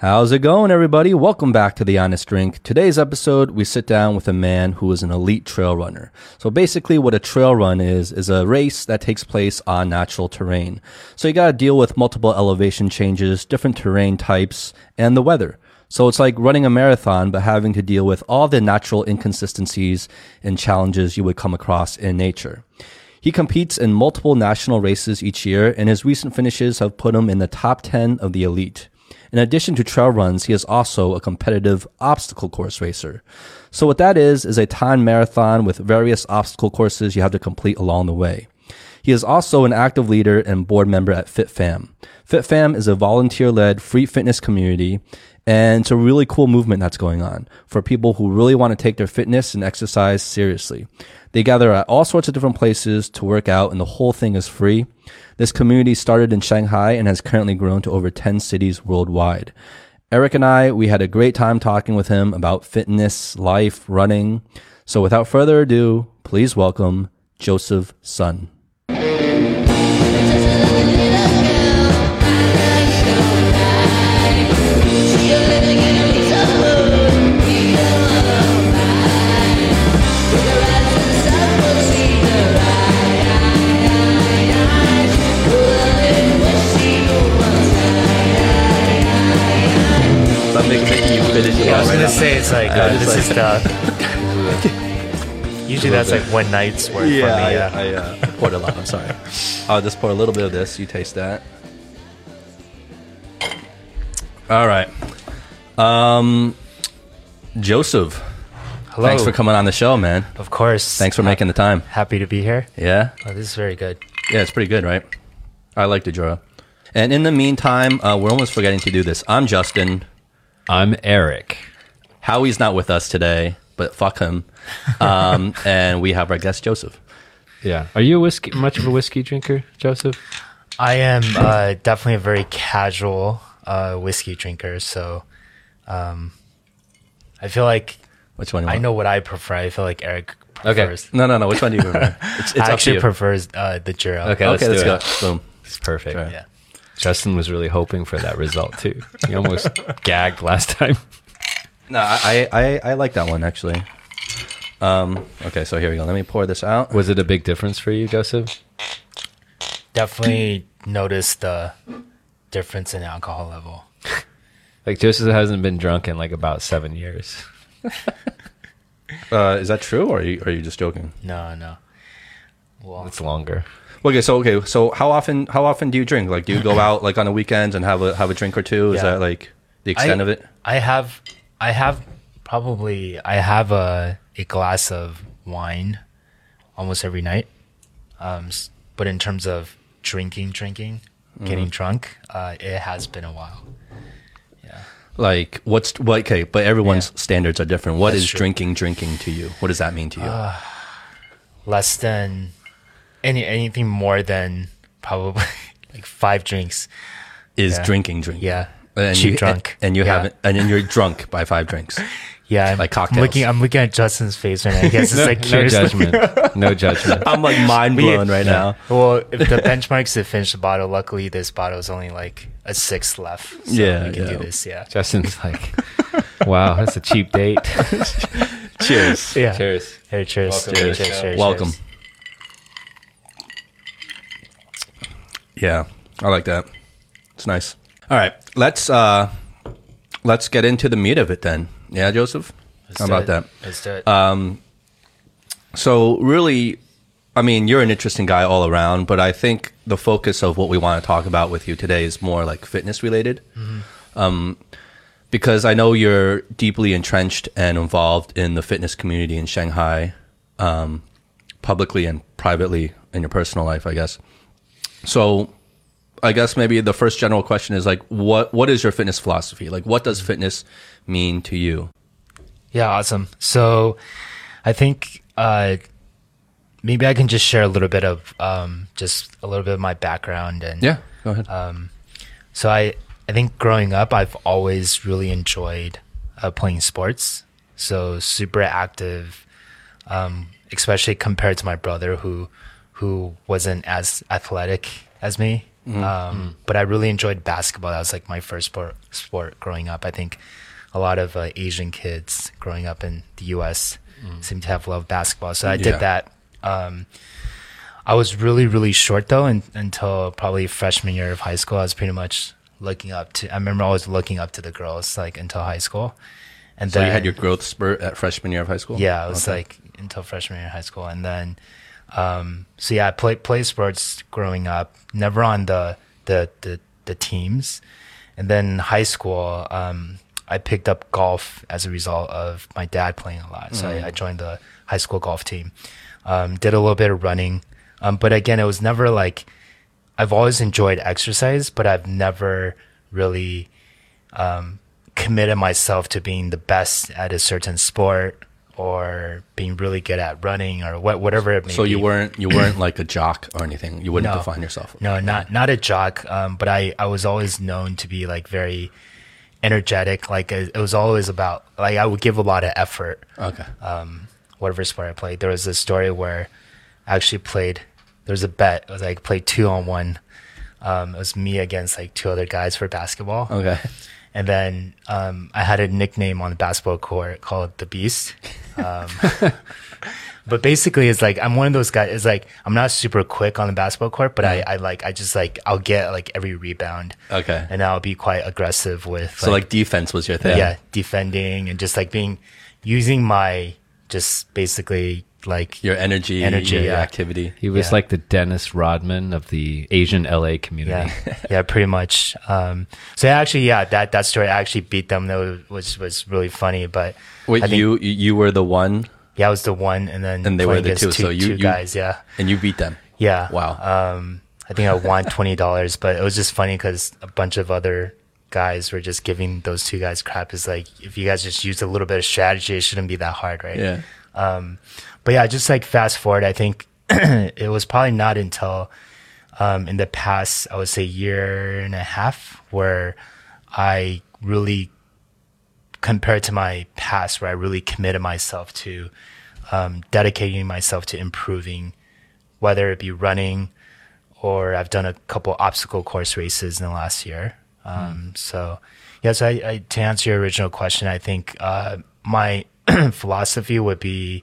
How's it going, everybody? Welcome back to The Honest Drink. Today's episode, we sit down with a man who is an elite trail runner. So basically, what a trail run is, is a race that takes place on natural terrain. So you gotta deal with multiple elevation changes, different terrain types, and the weather. So it's like running a marathon, but having to deal with all the natural inconsistencies and challenges you would come across in nature. He competes in multiple national races each year, and his recent finishes have put him in the top 10 of the elite. In addition to trail runs, he is also a competitive obstacle course racer. So what that is, is a time marathon with various obstacle courses you have to complete along the way. He is also an active leader and board member at FitFam. FitFam is a volunteer-led free fitness community and it's a really cool movement that's going on for people who really want to take their fitness and exercise seriously. They gather at all sorts of different places to work out and the whole thing is free. This community started in Shanghai and has currently grown to over 10 cities worldwide. Aric and I, we had a great time talking with him about fitness, life, running. So without further ado, please welcome Joseph Sun. It I gonna say it's like uh, just this is the. Usually that's like one night's worth Yeah, for me. I, Yeah. I, uh, poured a lot. I'm sorry. I'll just pour a little bit of this. You taste that. All right. Um, Joseph, Hello. thanks for coming on the show, man. Of course. Thanks for Ha- making the time. Happy to be here. Yeah, Oh, this is very good. yeah, it's pretty good, right? I like the draw. And in the meantime, uh, we're almost forgetting to do this. I'm Justin. I'm Aric. Howie's not with us today, but fuck him. Um, and we have our guest Joseph. Yeah. Are you a whiskey much of a whiskey drinker, Joseph? I am uh, definitely a very casual uh, whiskey drinker, so um, I feel like Which one? You I know what I prefer. I feel like Aric Okay. prefers. No, no, no. Which one do you prefer? It's, it's I actually you. prefers uh, the Jura. Okay, let's do let's it. go. Boom. It's perfect. Sure. Yeah. Justin was really hoping for that result too. He almost gagged last time. No, I, I, I like that one actually. Um, okay, so here we go. Let me pour this out. Was it a big difference for you, Joseph? Definitely noticed the difference in alcohol level. Like Joseph hasn't been drunk in like about seven years. Uh, is that true, or are you, are you just joking? No, no. Well, It's longer. Okay, so okay, so how often how often do you drink? Like, do you go out like on the weekends and have a have a drink or two? Is Yeah. that like the extent I, of it? I have, I have probably, I have a a glass of wine almost every night. Um, but in terms of drinking, drinking, getting Mm-hmm. drunk, uh, it has been a while. Yeah. Like, what's what? Okay, but everyone's Yeah. standards are different. What That's is true. drinking drinking to you? What does that mean to you? Less than any anything more than probably like five drinks. is yeah. drinking drinking? Yeah, and cheap you, drunk. and, and you Yeah. haven't, and then you're drunk by five drinks. Yeah, I'm, Like I'm looking, I'm looking at Justin's face right now. I guess it's No, like no judgment. No judgment. I'm like mind blown right now. Well, if the benchmarks to finish the bottle, luckily this bottle is only like a sixth left. So Yeah, we can yeah. do this. Yeah. Justin's like, wow, that's a cheap date. Cheers. Yeah. Cheers. Here, cheers. Welcome cheers, cheers, cheers, Welcome. Yeah, I like that. It's nice. All right, let's uh let's get into the meat of it then. Yeah, Joseph. Let's How about it. that? Let's do it. Uh, So really, I mean, you're an interesting guy all around, but I think the focus of what we want to talk about with you today is more like fitness related. Um, because I know you're deeply entrenched and involved in the fitness community in Shanghai, um, publicly and privately in your personal life, I guess. So, I guess maybe the first general question is like, what what is your fitness philosophy? Like, what does fitness mean to you? yeah, awesome. So, I think uh, maybe I can just share a little bit of um, just a little bit of my background and Yeah, go ahead. Um, So I, I think growing up, I've always really enjoyed uh, playing sports. So super active, um, especially compared to my brother who, who wasn't as athletic as me. Um, but I really enjoyed basketball. That was like my first sport sport growing up. I think a lot of uh, Asian kids growing up in the U.S. seem to have loved basketball. So I Yeah. did that. Um, I was really really short though, and, until probably freshman year of high school. I was pretty much looking up to. I remember always looking up to the girls like until high school. And So then you had your growth spurt at freshman year of high school? yeah, it was Okay. like until freshman year of high school, and then um, so yeah, I played play sports growing up. Never on the the the, the teams, and then high school, um, I picked up golf as a result of my dad playing a lot. So I, I joined the high school golf team. Um, did a little bit of running, um, but again, it was never like I've always enjoyed exercise, but I've never really um, committed myself to being the best at a certain sport or being really good at running or what, whatever it may So be. So you weren't you weren't like a jock or anything. You wouldn't No. define yourself. No, not not a jock, um, but I I was always known to be like very energetic. Like it, it was always about like I would give a lot of effort. Okay. Um, whatever sport I played, there was a story where I actually played. There was a bet. It was like played two on one. Um, it was me against like two other guys for basketball. okay. And then um, I had a nickname on the basketball court called the Beast. Um, but basically, it's like I'm one of those guys. It's like I'm not super quick on the basketball court, but I, I like I just like I'll get like every rebound, Okay. and I'll be quite aggressive with so like defense was your thing. yeah defending and just like being using my just basically like Your energy, Energy, your, your yeah. activity. He was Yeah. like the Dennis Rodman of the Asian LA community. yeah yeah pretty much um so actually yeah that that story I actually beat them that was was, was really funny but Wait, think- you you were the one Yeah, I was the one, and then And they were the against two, so you- two you- guys. Yeah, and you beat them. yeah. Wow. Um, I think I won twenty dollars, but it was just funny because a bunch of other guys were just giving those two guys crap. Is like if you guys just use a little bit of strategy, it shouldn't be that hard, right? Yeah. Um, but yeah, just like fast forward, I think it was probably not until um, in the past, I would say year and a half, where I really, compared to my past, where I really committed myself to um, dedicating myself to improving, whether it be running or I've done a couple obstacle course races in the last year. Um, So, yeah, so I, I, to answer your original question, I think uh, my philosophy would be,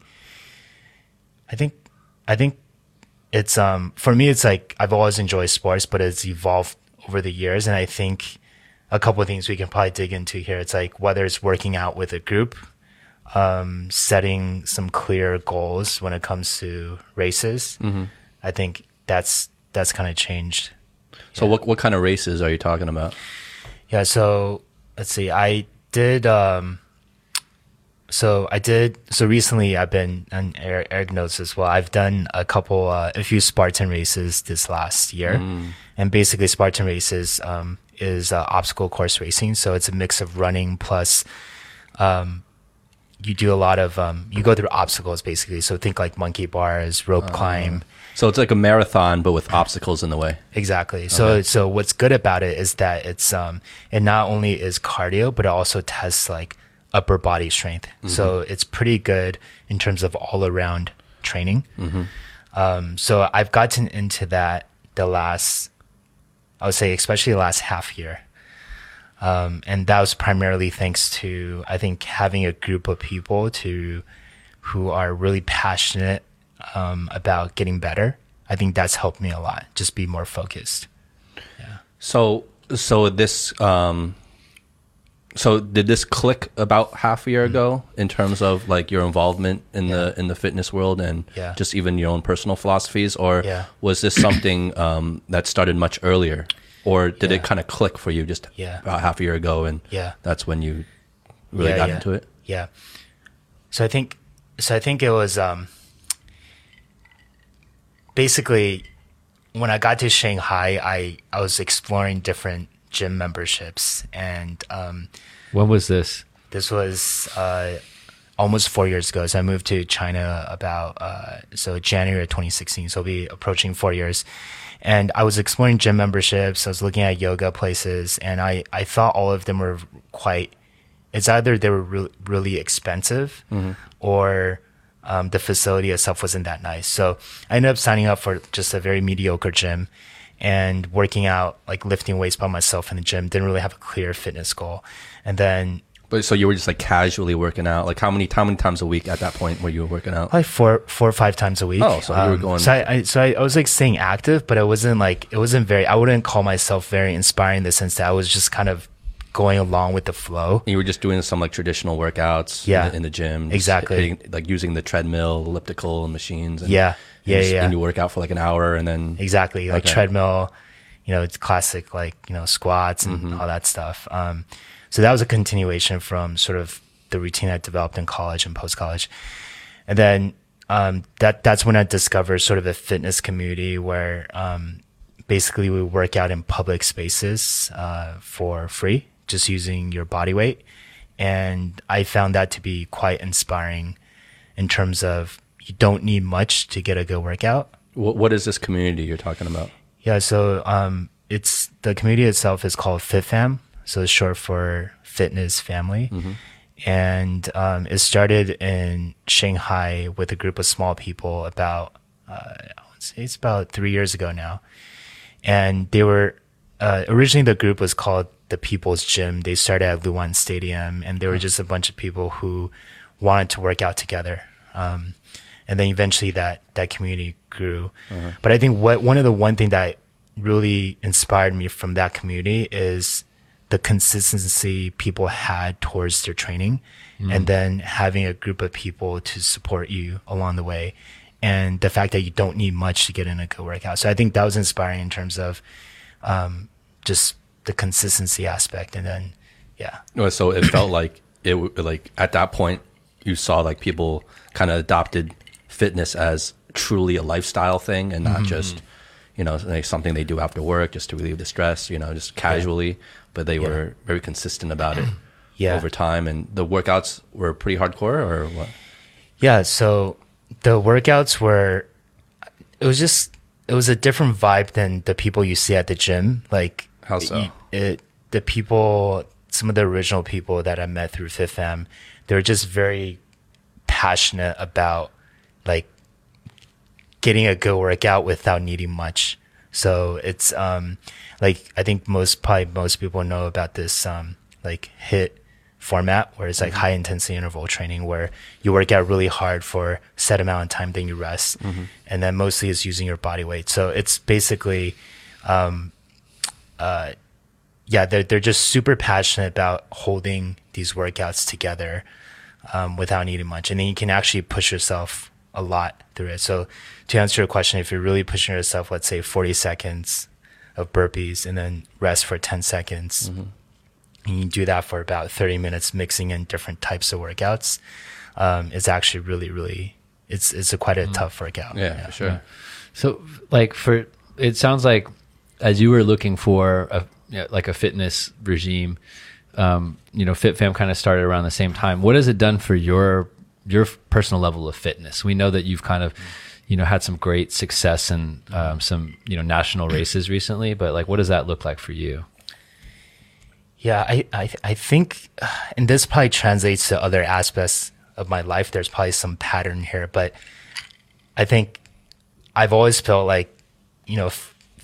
I think, I think it's um for me it's like I've always enjoyed sports, but it's evolved over the years, and I think a couple of things we can probably dig into here. It's like whether it's working out with a group, um, setting some clear goals when it comes to races. I think that's that's kind of changed. So what what kind of races are you talking about? Yeah, so let's see. I did um so I did so recently I've been and Aric, Aric knows as well. I've done a couple uh, a few Spartan races this last year. And basically Spartan races um is uh, obstacle course racing, so it's a mix of running plus um you do a lot of um you go through obstacles basically. So think like monkey bars, rope climb, So it's like a marathon, but with obstacles in the way. Exactly. So so what's good about it is that it's um it not only is cardio but it also tests like upper body strength. So it's pretty good in terms of all around training. Um, so I've gotten into that the last I would say especially the last half year. Um, and that was primarily thanks to I think having a group of people to who are really passionate um, about getting better. I think that's helped me a lot. Just be more focused. Yeah. So so this um so did this click about half a year ago in terms of like your involvement in the in the fitness world and Yeah. just even your own personal philosophies or Yeah. was this something um that started much earlier or did it kind of click for you just Yeah. about half a year ago and Yeah. that's when you really Yeah, got yeah. into it? Yeah. So I think so I think it was um basically when I got to Shanghai I I was exploring different gym memberships and um When was this? this was uh almost four years ago. So I moved to China about uh, so January of 2016. So I'll be approaching four years. And I was exploring gym memberships. I was looking at yoga places, and I I thought all of them were quite. It's either they were re- really expensive, or um, the facility itself wasn't that nice. So I ended up signing up for just a very mediocre gym, and working out, like lifting weights by myself in the gym. Didn't really have a clear fitness goal. And then But so you were just like casually working out. Like how many how many times a week at that point were you working out? Like four four or five times a week. Um, Oh, so you were going- So I, I so I, I was like staying active, but I wasn't like it wasn't very. I wouldn't call myself very inspiring in the sense that I was just kind of going along with the flow. You were just doing some like traditional workouts in Yeah. the- in, the gym. Exactly. hitting- like using the treadmill, elliptical machines. And, Yeah. and Yeah, just- yeah. And you work out for like an hour and then Exactly, like Okay. treadmill. You know, it's classic like you know squats and Mm-hmm. all that stuff. Um, so that was a continuation from sort of the routine I developed in college and post college, and then um, that that's when I discovered sort of a fitness community where um, basically we work out in public spaces uh, for free, just using your body weight, and I found that to be quite inspiring in terms of you don't need much to get a good workout. what, what is this community you're talking about? Yeah, so um, it's the community itself is called FitFam, so it's short for Fitness Family, and um, it started in Shanghai with a group of small people about uh, I would say it's about three years ago now, and they were uh, originally the group was called the People's Gym. They started at Luwan Stadium, and there were just a bunch of people who wanted to work out together. Um, and then eventually that that community grew. But I think what one of the one thing that really inspired me from that community is the consistency people had towards their training, and then having a group of people to support you along the way, and the fact that you don't need much to get in a good workout. So I think that was inspiring in terms of um, just the consistency aspect, and then yeah, Well, So it felt like it like at that point you saw like people kind of adopted fitness as truly a lifestyle thing and Mm-hmm. not just you know like something they do after work just to relieve the stress. You know, just casually, but they were very consistent about it. Yeah. Over time, and the workouts were pretty hardcore, or what? Yeah, so the workouts were it was just it was a different vibe than the people you see at the gym. Like How so? It. The people some of the original people that I met through FitFam, they were just very passionate about like getting a good workout without needing much. So it's um like I think most probably most people know about this um like HIIT format where it's like high intensity interval training where you work out really hard for a set amount of time then you rest. And then mostly it's using your body weight. So it's basically um uh yeah they're, they're just super passionate about holding these workouts together um, without needing much. And then you can actually push yourself a lot through it. So to answer your question if you're really pushing yourself let's say 40 seconds of burpees and then rest for 10 seconds and you do that for about 30 minutes mixing in different types of workouts um, it's actually really really it's it's a quite a tough workout. Yeah, for sure. So, like for it sounds like as you were looking for a you know, like a fitness regime, um, you know, FitFam kind of started around the same time. What has it done for your your personal level of fitness? We know that you've kind of you know had some great success in um, some you know national races recently, but like, what does that look like for you? Yeah, I, I, I think, and this probably translates to other aspects of my life. There's probably some pattern here, but I think I've always felt like, you know,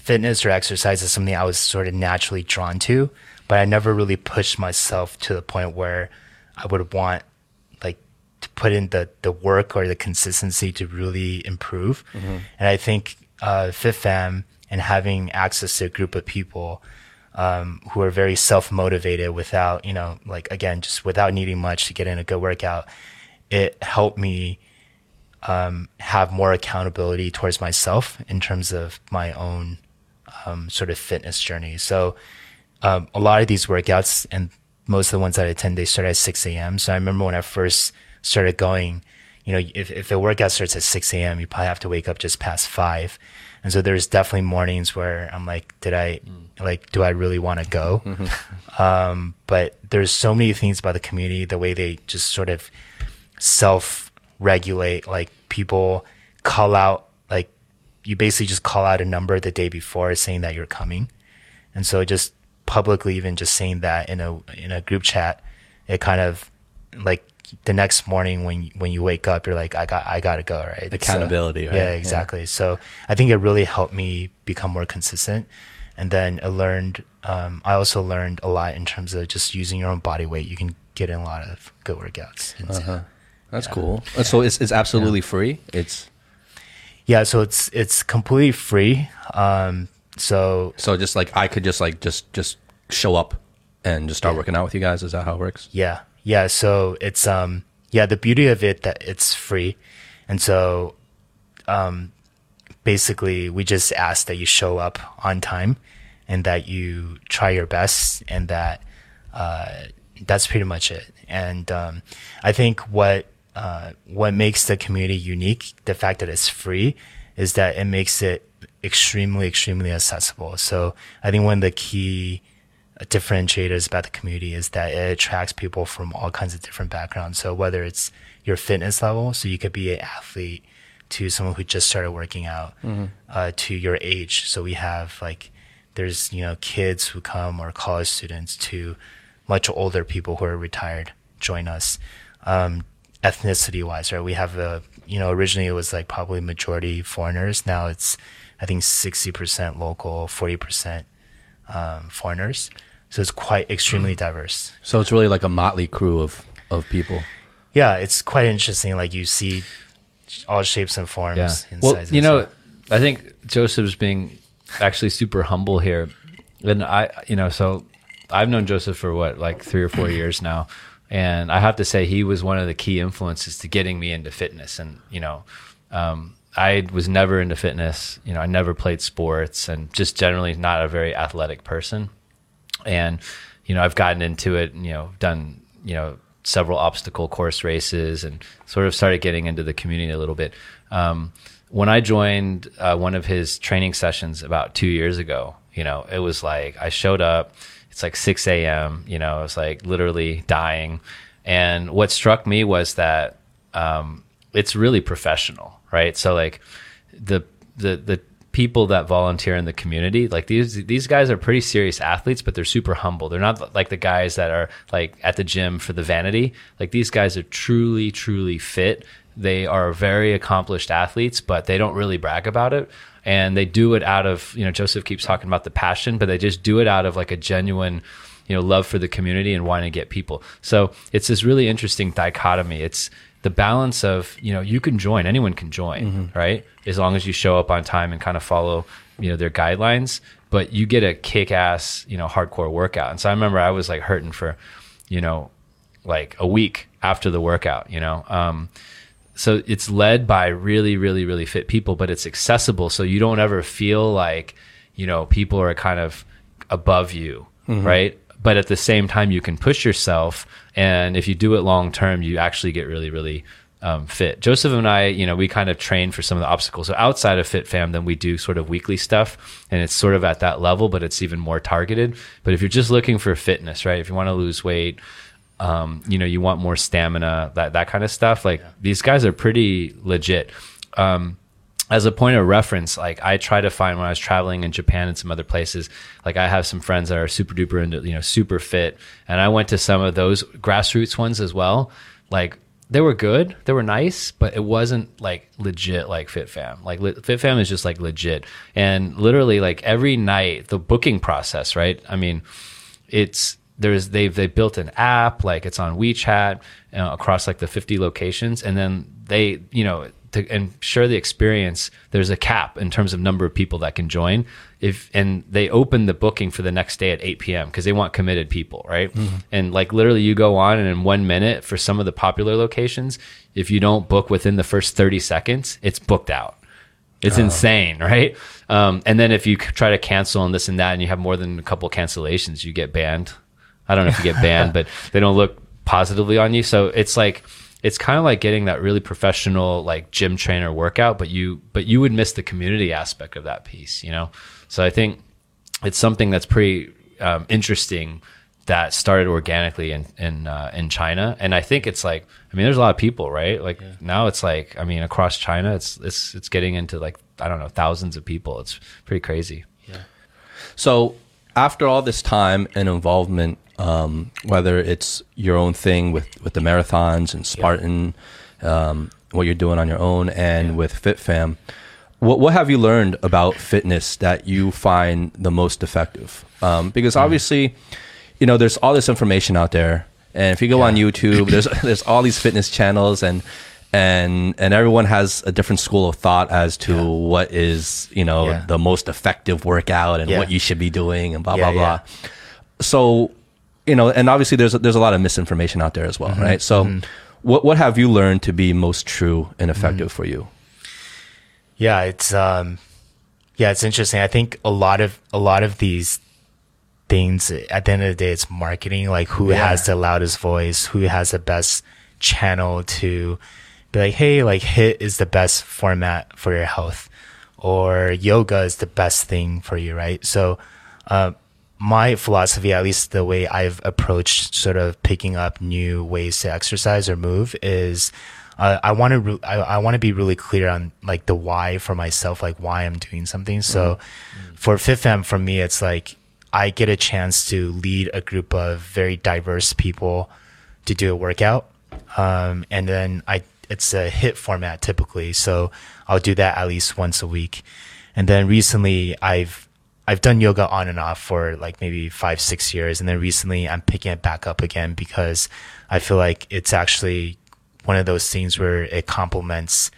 fitness or exercise is something I was sort of naturally drawn to, but I never really pushed myself to the point where I would want like to put in the, the work or the consistency to really improve. And I think, uh, FitFam and having access to a group of people, um, who are very self motivated without, you know, like again, just without needing much to get in a good workout, it helped me um, have more accountability towards myself in terms of my own um, sort of fitness journey. So um, a lot of these workouts and most of the ones that I attend, they start at 6 a.m. So I remember when I first started going, you know, if, if a workout starts at 6 a.m., you probably have to wake up just past five. And so there's definitely mornings where I'm like, did I, like, do I really want to go? Um, but there's so many things about the community, the way they just sort of self regulate, like people call out, like you basically just call out a number the day before saying that you're coming. And so just publicly, even just saying that in a, in a group chat, it kind of like the next morning when when you wake up, you're like, I got I gotta go, right? So- Accountability, right? Yeah, Yeah. exactly. So I think it really helped me become more consistent. And then I learned, um, I also learned a lot in terms of just using your own body weight. You can get in a lot of good workouts. And Uh-huh. That's cool. Uh, So it's, it's absolutely free. It's Yeah, so it's it's completely free. Um, so so just like I could just like just just show up and just start Yeah. working out with you guys. Is that how it works? Yeah. Yeah. So it's um yeah, the beauty of it that it's free. And so um basically we just ask that you show up on time and that you try your best and that uh that's pretty much it. And um I think what uh what makes the community unique, the fact that it's free is that it makes it extremely extremely accessible. So I think one of the key differentiators about the community is that it attracts people from all kinds of different backgrounds. So whether it's your fitness level, so you could be an athlete, to someone who just started working out, uh, to your age. So we have like there's you know kids who come or college students to much older people who are retired join us. Um, ethnicity wise, right? We have a you know originally it was like probably majority foreigners. Now it's I think sixty percent local, forty percent um, foreigners. So it's quite extremely diverse. So it's really like a motley crew of of people. Yeah, it's quite interesting. Like you see all shapes and forms. Yeah. and Well, sizes. you know, I think Joseph's being actually super humble here, and I, you know, so I've known Joseph for what like three or four years now, and I have to say he was one of the key influences to getting me into fitness. And you know, um, I was never into fitness. You know, I never played sports, and just generally not a very athletic person. And you know, I've gotten into it. You know, done you know several obstacle course races, and sort of started getting into the community a little bit. Um, when I joined uh, one of his training sessions about two years ago, you know, it was like I showed up. It's like 6 a.m. You know, I was like literally dying. And what struck me was that um, it's really professional, right? So like the the the people that volunteer in the community, like these these guys are pretty serious athletes, but they're super humble. They're not like the guys that are like at the gym for the vanity. Like these guys are truly truly fit. They are very accomplished athletes, but they don't really brag about it. And they do it out of, you know, Joseph keeps talking about the passion, but they just do it out of like a genuine you know love for the community and wanting to get people. So it's this really interesting dichotomy. It's the balance of you know you can join anyone can join right? As long as you show up on time and kind of follow you know their guidelines but you get a kick-ass you know hardcore workout. And so i remember i was like hurting for you know like a week after the workout you know? Um so it's led by really really really fit people but it's accessible. So you don't ever feel like you know people are kind of above you right? But at the same time you can push yourself. And if you do it long term you actually get really really um, fit. Joseph and i you know we kind of train for some of the obstacles. So outside of FitFam then we do sort of weekly stuff and it's sort of at that level but it's even more targeted. But if you're just looking for fitness right if you want to lose weight um, you know, you want more stamina, that that kind of stuff. Like these guys are pretty legit. Um, as a point of reference, like I try to find when I was traveling in Japan and some other places, like I have some friends that are super duper into, you know, super fit. And I went to some of those grassroots ones as well. Like they were good, they were nice, but it wasn't like legit like FitFam. Like li- FitFam is just like legit. And literally like every night, the booking process, right? I mean, it's there's they've they built an app like it's on WeChat uh, across like the 50 locations. And then they you know to ensure the experience there's a cap in terms of number of people that can join. If and they open the booking for the next day at 8 p.m because they want committed people right? And like literally you go on and in one minute for some of the popular locations if you don't book within the first 30 seconds it's booked out. It's insane, right? Um, and then if you try to cancel and this and that, and you have more than a couple cancellations, you get banned. I don't know if you get banned, but they don't look positively on you. So it's like it's kind of like getting that really professional like gym trainer workout, but you but you would miss the community aspect of that piece, you know. So I think it's something that's pretty um, interesting that started organically in in uh, in China, and I think it's like I mean, there's a lot of people, right? Like now, it's like I mean, across China, it's it's it's getting into like I don't know thousands of people. It's pretty crazy. Yeah. So after all this time and involvement um, whether it's your own thing with, with the marathons and Spartan, um, what you're doing on your own, and with FitFam. What, what have you learned about fitness that you find the most effective? Um, because obviously, you know, there's all this information out there, and if you go on YouTube, there's there's all these fitness channels, and and and everyone has a different school of thought as to what is you know Yeah. the most effective workout and Yeah. what you should be doing and blah Yeah, blah yeah. blah. So, you know, and obviously there's a, there's a lot of misinformation out there as well, Mm-hmm. right? So, what what have you learned to be most true and effective Mm-hmm. for you? Yeah, it's um yeah, it's interesting. I think a lot of a lot of these things at the end of the day it's marketing, like who Yeah. has the loudest voice, who has the best channel to be like, hey, like HIIT is the best format for your health or yoga is the best thing for you, right? So uh my philosophy, at least the way I've approached sort of picking up new ways to exercise or move is uh, I want to re- I, I want to be really clear on like the why for myself, like why I'm doing something. So for FitFam, for me, it's like I get a chance to lead a group of very diverse people to do a workout. Um, and then I, it's a HIIT format typically. So I'll do that at least once a week. And then recently I've, I've done yoga on and off for like maybe five, six years. And then recently I'm picking it back up again because I feel like it's actually one of those things where it complements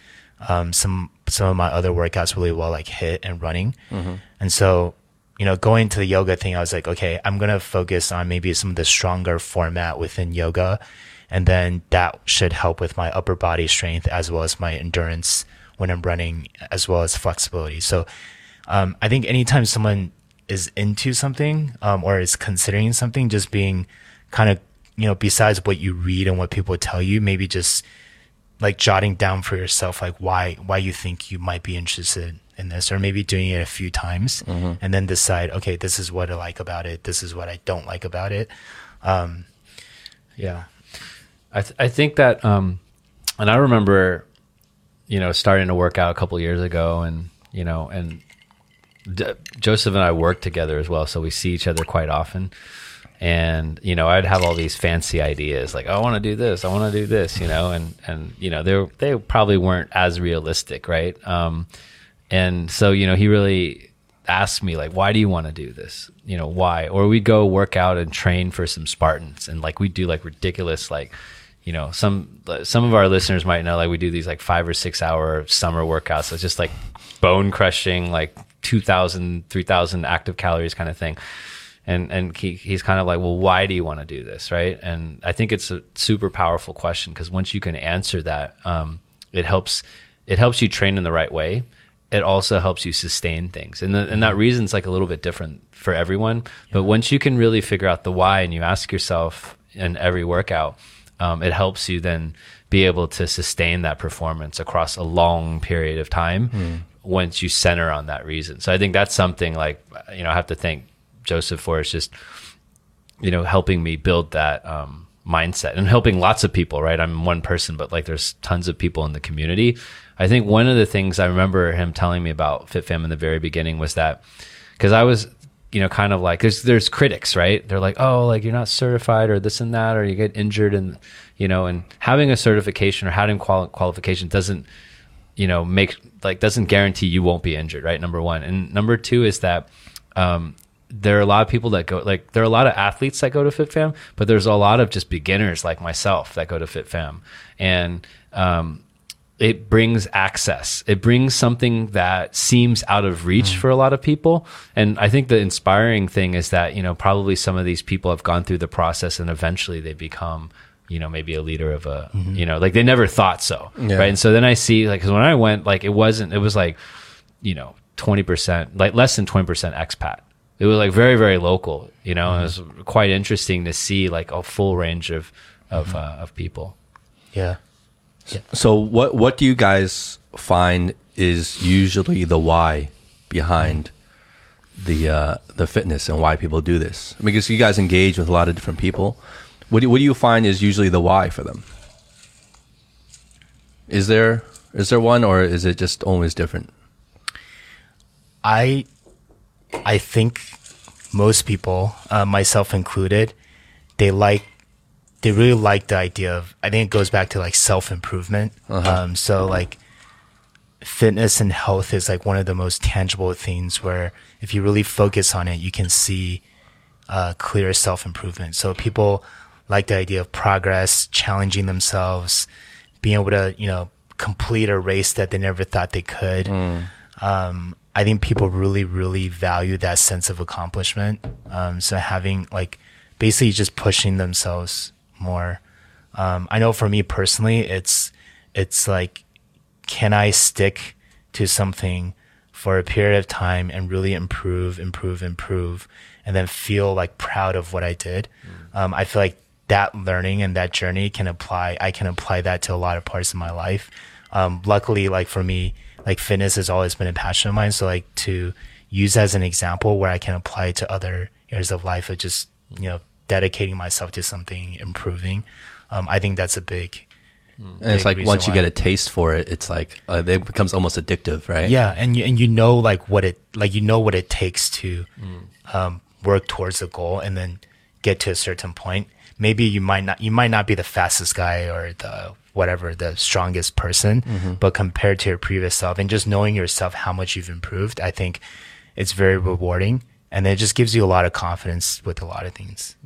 um, some some of my other workouts really well, like HIIT and running. And so, you know, going to the yoga thing, I was like, okay, I'm gonna focus on maybe some of the stronger format within yoga, and then that should help with my upper body strength as well as my endurance when I'm running, as well as flexibility. So, um, I think anytime someone is into something um, or is considering something, just being kind of you know, besides what you read and what people tell you, maybe just like jotting down for yourself, like why why you think you might be interested in this, or maybe doing it a few times and then decide, okay, this is what I like about it, this is what I don't like about it. Um, yeah, I th- I think that um, and I remember, you know, starting to work out a couple years ago, and you know, and D- Joseph and I work together as well, so we see each other quite often. And you know, I'd have all these fancy ideas, like I want to do this, I want to do this, you know, and and you know, they they probably weren't as realistic, right? Um, and so you know, he really asked me like, why do you want to do this? You know, why? Or we go work out and train for some Spartans, and like we do like ridiculous like you know some some of our listeners might know like we do these like five or six hour summer workouts so it's just like bone crushing like 2000 3000 active calories kind of thing. And and he, he's kind of like well why do you want to do this? Right? And i think it's a super powerful question because once you can answer that um, it helps it helps you train in the right way. It also helps you sustain things. And, the, and that reason's like a little bit different for everyone. But once you can really figure out the why and you ask yourself in every workout um, it helps you then be able to sustain that performance across a long period of time once you center on that reason. So I think that's something like, you know, I have to thank Joseph for is just, you know, helping me build that um, mindset and helping lots of people, right? I'm one person, but like there's tons of people in the community. I think one of the things I remember him telling me about FitFam in the very beginning was that because I was you know, kind of like there's there's critics, right? They're like, oh, like you're not certified or this and that, or you get injured, and you know, and having a certification or having quali- qualification doesn't, you know, make like doesn't guarantee you won't be injured, right? Number one, and number two is that um, there are a lot of people that go like there are a lot of athletes that go to FitFam, but there's a lot of just beginners like myself that go to FitFam, and um, it brings access. It brings something that seems out of reach for a lot of people. And I think the inspiring thing is that, you know, probably some of these people have gone through the process and eventually they become, you know, maybe a leader of a, you know, like they never thought so. Yeah. Right. And so then I see, like, cause when I went, like, it wasn't, it was like, you know, 20%, like less than 20% expat. It was like very, very local, you know, and it was quite interesting to see like a full range of, of, uh, of people. yeah. So what what do you guys find is usually the why behind the uh, the fitness and why people do this? Because you guys engage with a lot of different people. What do, what do you find is usually the why for them? Is there is there one or is it just always different? I I think most people, uh, myself included, they like they really like the idea of I think it goes back to like self improvement. Um, so like fitness and health is like one of the most tangible things where if you really focus on it, you can see uh, clear self improvement. So people like the idea of progress, challenging themselves, being able to you know complete a race that they never thought they could. Um, I think people really, really value that sense of accomplishment. Um, so having like basically just pushing themselves more. Um, I know for me personally, it's it's like, can I stick to something for a period of time and really improve, improve, improve, and then feel like proud of what I did? Um, I feel like that learning and that journey can apply. I can apply that to a lot of parts of my life. Um, luckily, like for me, like fitness has always been a passion of mine. So like to use as an example where I can apply it to other areas of life of just you know dedicating myself to something, improving. Um, I think that's a big. And it's like once you why. get a taste for it, it's like uh, it becomes almost addictive, right? Yeah, and you, and you know like what it like you know what it takes to Mm. um, work towards the goal and then get to a certain point. Maybe you might not you might not be the fastest guy or the whatever the strongest person, Mm-hmm. but compared to your previous self and just knowing yourself how much you've improved, I think it's very rewarding and it just gives you a lot of confidence with a lot of things.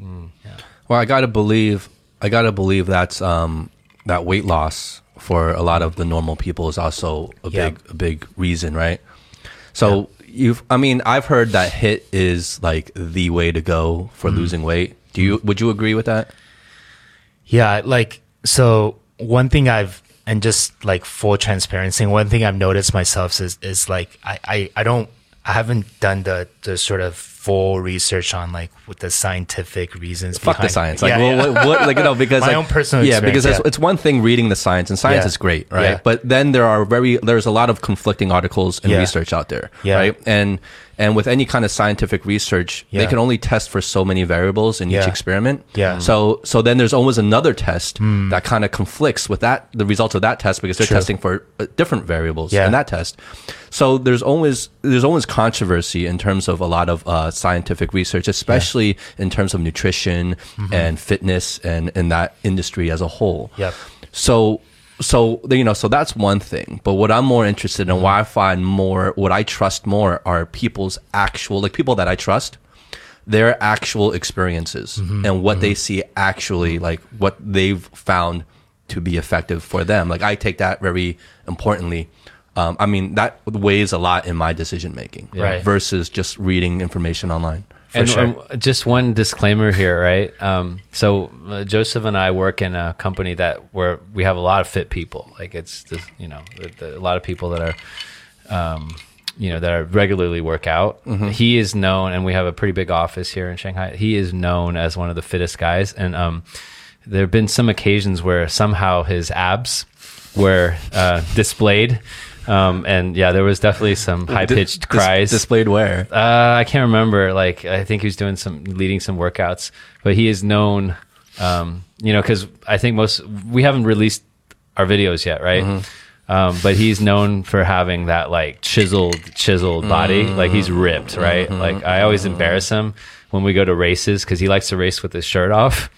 Well, I gotta believe, I gotta believe that's um, that weight loss for a lot of the normal people is also a Yeah. big, a big reason, right? So you've, I mean, I've heard that HIIT is like the way to go for losing weight. Do you? Would you agree with that? Yeah, like so one thing I've and just like full transparency, one thing I've noticed myself is is like I, I, I don't I haven't done the the sort of full research on like what the scientific reasons Fuck the science. Like, Yeah, well, yeah. what, what, like, you know, because My like, own personal yeah, because it's, yeah. it's one thing reading the science, and science is great, right? But then there are very, there's a lot of conflicting articles and research out there, Yeah. right? And and with any kind of scientific research, they can only test for so many variables in each experiment. Yeah. Mm. So so then there's always another test that kind of conflicts with that the results of that test because they're True. testing for uh, different variables Yeah. in that test. So there's always there's always controversy in terms of a lot of uh, scientific research, especially in terms of nutrition Mm-hmm. and fitness and in that industry as a whole. Yep. So so you know so that's one thing. But what I'm more interested in, why I find more, what I trust more, are people's actual like people that I trust. Their actual experiences Mm-hmm. and what they see actually like what they've found to be effective for them. Like I take that very importantly. Um, I mean that weighs a lot in my decision making, Right. Versus just reading information online. And sure. um, just one disclaimer here, right? Um, so uh, Joseph and I work in a company that where we have a lot of fit people. Like it's this, you know, the, the, a lot of people that are, um, you know, that are regularly work out. He is known, and we have a pretty big office here in Shanghai. He is known as one of the fittest guys, and um, there have been some occasions where somehow his abs were uh, displayed. Um, and yeah, there was definitely some high pitched Dis- cries. displayed where. Uh, I can't remember. Like, I think he was doing some leading some workouts, but he is known, um, you know, because I think most we haven't released our videos yet, right? Mm-hmm. Um, but he's known for having that like chiseled, chiseled body. Like he's ripped, right? Mm-hmm. Like I always embarrass him when we go to races because he likes to race with his shirt off.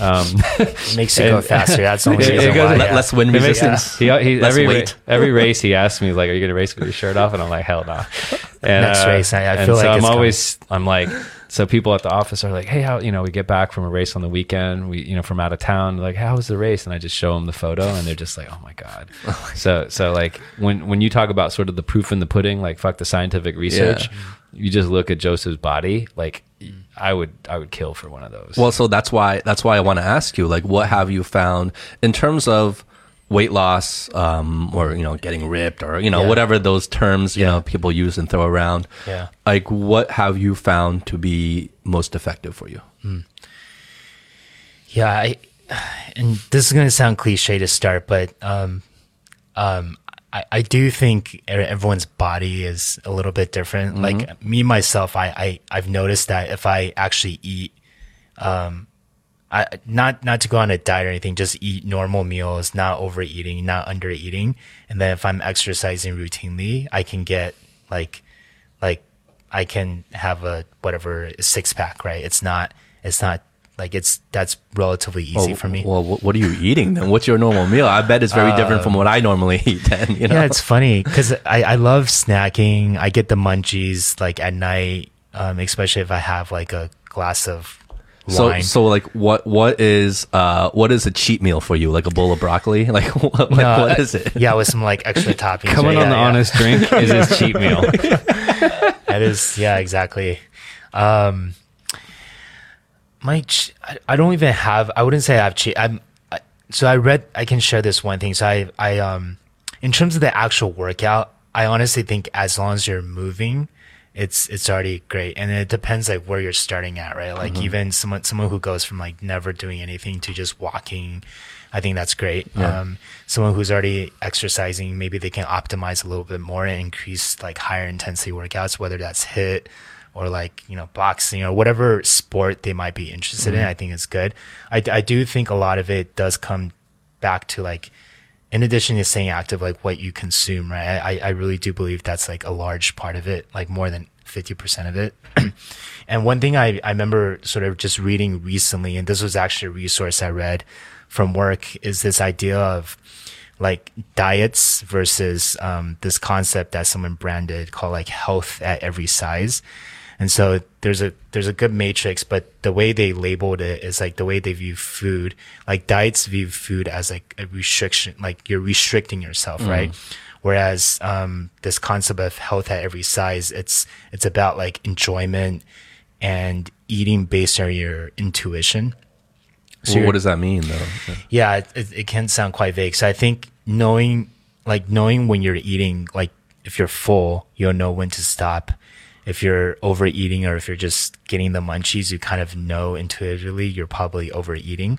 Um, It makes you go faster. That's the only It- it reason goes- why. Yeah. less wind resistance. He, he, Less every, weight. every race, he asks me like, "Are you going to race with your shirt off?" And I'm like, "Hell no." And, Next race, I- I feel so like I'm it's always, I'm like, so people at the office are like, "Hey, how you know we get back from a race on the weekend? We you know from out of town. Like, how was the race?" And I just show them the photo, and they're just like, "Oh my god." Oh so so like when when you talk about sort of the proof in the pudding, like fuck the scientific research, you just look at Joseph's body, like. Mm. I would I would kill for one of those. Well, so that's why that's why I want to ask you, like, what have you found in terms of weight loss, um, or you know, getting ripped, or you know, Yeah. whatever those terms you know people use and throw around. Yeah. Like, what have you found to be most effective for you? Yeah, I, and this is going to sound cliche to start, but um, um, I, I do think everyone's body is a little bit different. Like me myself, I, I I've noticed that if I actually eat, um, I not not to go on a diet or anything, just eat normal meals, not overeating, not undereating, and then if I'm exercising routinely, I can get like like I can have a whatever six pack, right? It's not it's not Like it's that's relatively easy for me. Oh, Well, what, what are you eating then? What's your normal meal? I bet it's very different from what I normally eat. Then you know. Yeah, it's funny because I, I love snacking. I get the munchies like at night, um, especially if I have like a glass of so wine. so like what what is uh what is a cheat meal for you? Like a bowl of broccoli? Like what, like, No, what uh, it? Yeah, with some like extra toppings. Coming right? on Yeah, the yeah. honest drink is his cheat meal. That is, yeah, exactly. Um, my, ch- I, I don't even have. I wouldn't say I have cheat. I'm. I, so I read. I can share this one thing. So I, I, um, in terms of the actual workout, I honestly think as long as you're moving, it's it's already great. And it depends like where you're starting at, right? Like even someone someone who goes from like never doing anything to just walking. I think that's great. Yeah. Um, someone who's already exercising, maybe they can optimize a little bit more and increase like higher intensity workouts, whether that's HIIT or like, you know, boxing or whatever sport they might be interested in. I think is good. I, I do think a lot of it does come back to like, in addition to staying active, like what you consume, right? I, I really do believe that's like a large part of it, like more than 50% of it. and one thing I, I remember sort of just reading recently, and this was actually a resource I read from work, is this idea of like diets versus um, this concept that someone branded called like health at every size. And so there's a there's a good matrix, but the way they labeled it is like the way they view food. Like diets view food as like a restriction, like you're restricting yourself, right? Whereas um, this concept of health at every size, it's it's about like enjoyment and eating based on your intuition. So Well, what does that mean though? yeah, it, it, it can sound quite vague. So I think knowing, like knowing when you're eating, like if you're full, you'll know when to stop. If you're overeating or if you're just getting the munchies, you kind of know intuitively you're probably overeating.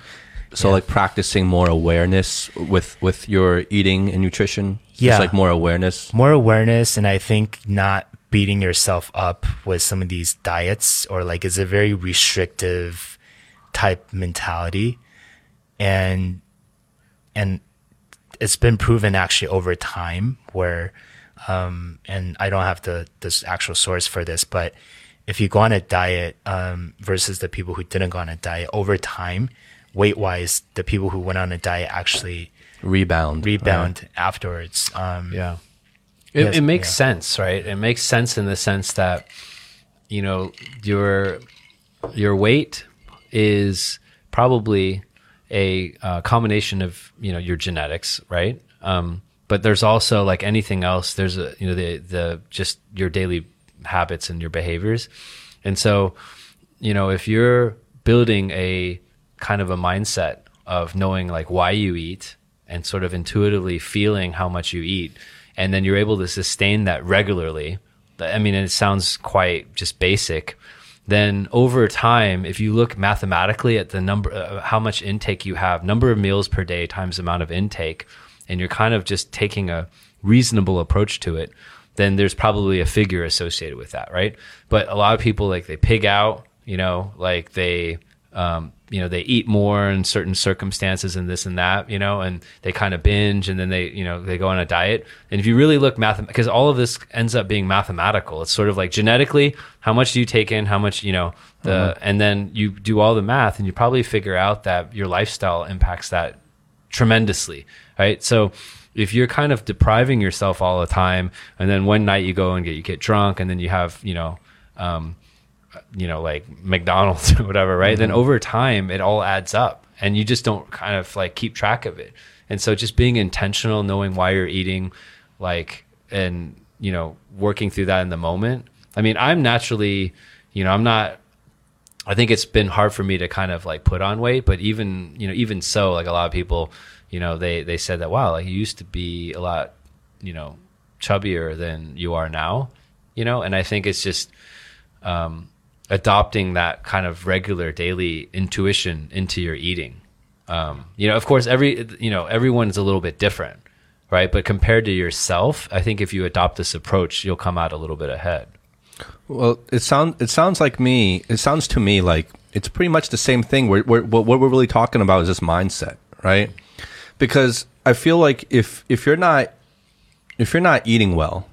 So like practicing more awareness with with your eating and nutrition. Yeah. Just like more awareness. More awareness, and I think not beating yourself up with some of these diets or like it's a very restrictive type mentality, and and it's been proven actually over time where um and I don't have the this actual source for this but if you go on a diet um versus the people who didn't go on a diet over time weight wise the people who went on a diet actually Rebound. rebound afterwards um Yeah. It, Yes, it makes yeah. sense, right? It makes sense in the sense that, you know, your your weight is probably a uh, combination of you know your genetics, right? Um, but there's also like anything else. There's a you know the the just your daily habits and your behaviors, and so you know if you're building a kind of a mindset of knowing like why you eat and sort of intuitively feeling how much you eat and then you're able to sustain that regularly i mean it sounds quite just basic then over time if you look mathematically at the number uh, how much intake you have number of meals per day times amount of intake and you're kind of just taking a reasonable approach to it then there's probably a figure associated with that right? But a lot of people like they pig out you know like they um, you know they eat more in certain circumstances and this and that you know and they kind of binge and then they you know they go on a diet. And if you really look math because all of this ends up being mathematical. It's sort of like genetically how much do you take in how much you know the and then you do all the math and you probably figure out that your lifestyle impacts that tremendously right so if you're kind of depriving yourself all the time and then one night you go and get you get drunk and then you have you know um, you know, like McDonald's or whatever, right? Then over time, it all adds up and you just don't kind of like keep track of it. And so just being intentional, knowing why you're eating, like, and, you know, working through that in the moment. I mean, I'm naturally, you know, I'm not, I think it's been hard for me to kind of like put on weight, but even, you know, even so, like a lot of people, you know, they, they said that, wow, like you used to be a lot, you know, chubbier than you are now, you know, and I think it's just, um, adopting that kind of regular daily intuition into your eating. Um, you know, of course, every you know everyone's a little bit different, right? But compared to yourself, I think if you adopt this approach, you'll come out a little bit ahead. Well, it sounds it sounds like me. It sounds to me like it's pretty much the same thing. We're, we're, what we're really talking about is this mindset, right? Because I feel like if if you're not if you're not eating well,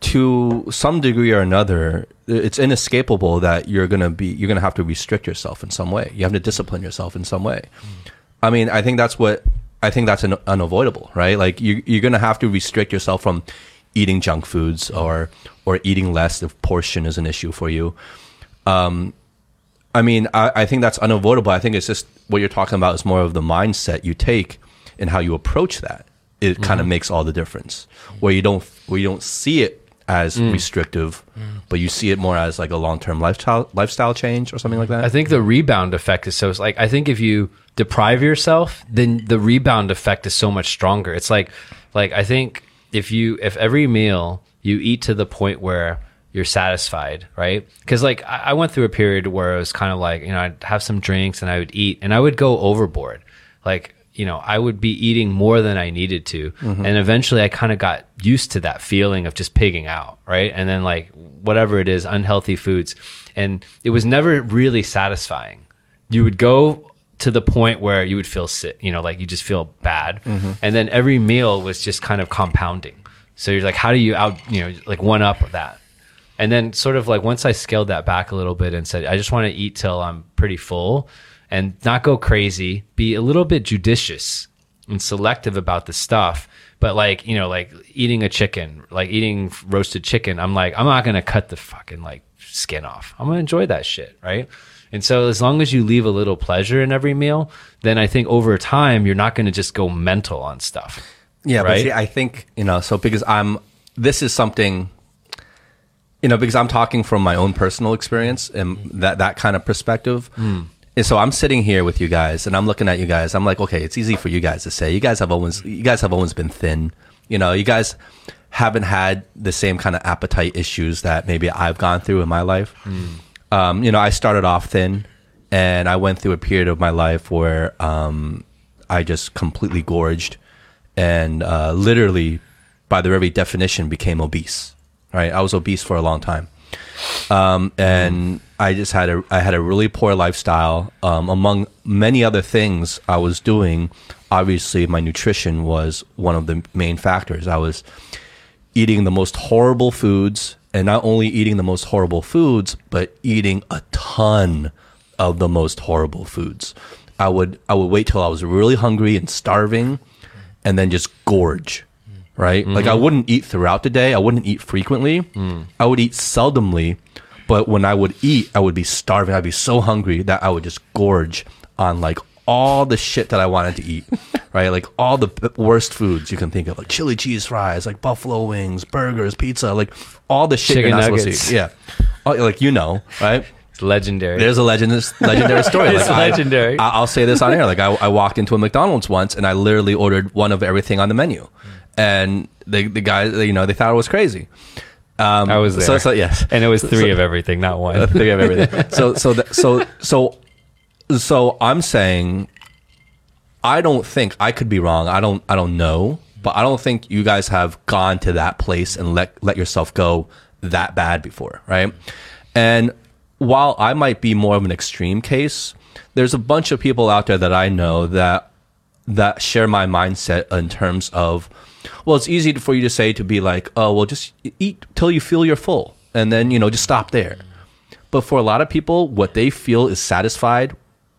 to some degree or another, it's inescapable that you're gonna be you're gonna have to restrict yourself in some way. You have to discipline yourself in some way. I mean, I think that's what I think that's un- unavoidable, right? Like you you're gonna have to restrict yourself from eating junk foods or or eating less if portion is an issue for you. Um, I mean, I, I think that's unavoidable. I think it's just what you're talking about is more of the mindset you take and how you approach that. It kind of mm-hmm. makes all the difference. Where you don't where you don't see it as mm. restrictive, mm. but you see it more as like a long term lifestyle lifestyle change or something like that. I think the rebound effect is so it's like I think if you deprive yourself, then the rebound effect is so much stronger. It's like like I think if you if every meal you eat to the point where you're satisfied, right? Because like I, I went through a period where it was kind of like you know I'd have some drinks and I would eat and I would go overboard, like you know I would be eating more than I needed to, mm-hmm. and eventually I kind of got used to that feeling of just pigging out, right? And then like whatever it is, unhealthy foods, and it was never really satisfying. You would go to the point where you would feel sick, you know, like you just feel bad. Mm-hmm. And then every meal was just kind of compounding. So you're like, how do you out, you know, like one up that? And then sort of like once I scaled that back a little bit and said, I just want to eat till I'm pretty full and not go crazy, be a little bit judicious and selective about the stuff. But like, you know, like eating a chicken, like eating roasted chicken, I'm like, I'm not going to cut the fucking like skin off. I'm going to enjoy that shit. Right. And so as long as you leave a little pleasure in every meal, then I think over time, you're not going to just go mental on stuff. Yeah, but Right? see, I think you know. So because I'm, this is something, you know, because I'm talking from my own personal experience and that that kind of perspective. And so I'm sitting here with you guys, and I'm looking at you guys. I'm like, okay, it's easy for you guys to say. You guys have always, you guys have always been thin. You know, you guys haven't had the same kind of appetite issues that maybe I've gone through in my life. Um, you know, I started off thin, and I went through a period of my life where um, I just completely gorged and uh, literally, by the very definition, became obese. Right, I was obese for a long time, um, and I just had a I had a really poor lifestyle. Um, among many other things I was doing, obviously my nutrition was one of the main factors. I was eating the most horrible foods, and not only eating the most horrible foods, but eating a ton of the most horrible foods. I would I would wait till I was really hungry and starving, and then just gorge. Right, like I mm-hmm. wouldn't eat throughout the day. I wouldn't eat frequently. Mm. I would eat seldomly, but when I would eat, I would be starving. I'd be so hungry that I would just gorge on like all the shit that I wanted to eat, right? Like all the worst foods you can think of, like chili cheese fries, like buffalo wings, burgers, pizza, like all the shit Chicken you're not supposed to eat. Yeah, oh, like you know, right? It's legendary. There's a legend, legendary story. It's Like, legendary. I, I'll say this on air. Like I, I walked into a McDonald's once and I literally ordered one of everything on the menu, and the the guys, you know, they thought it was crazy. Um, I was there. So, so yes, and it was three of everything, not one. Three of everything. so so so so so I'm saying I don't think I could be wrong. I don't I don't know, but I don't think you guys have gone to that place and let let yourself go that bad before, right? And while I might be more of an extreme case, there's a bunch of people out there that I know that that share my mindset in terms of well it's easy for you to say to be like oh well just eat till you feel you're full and then you know just stop there. But for a lot of people what they feel is satisfied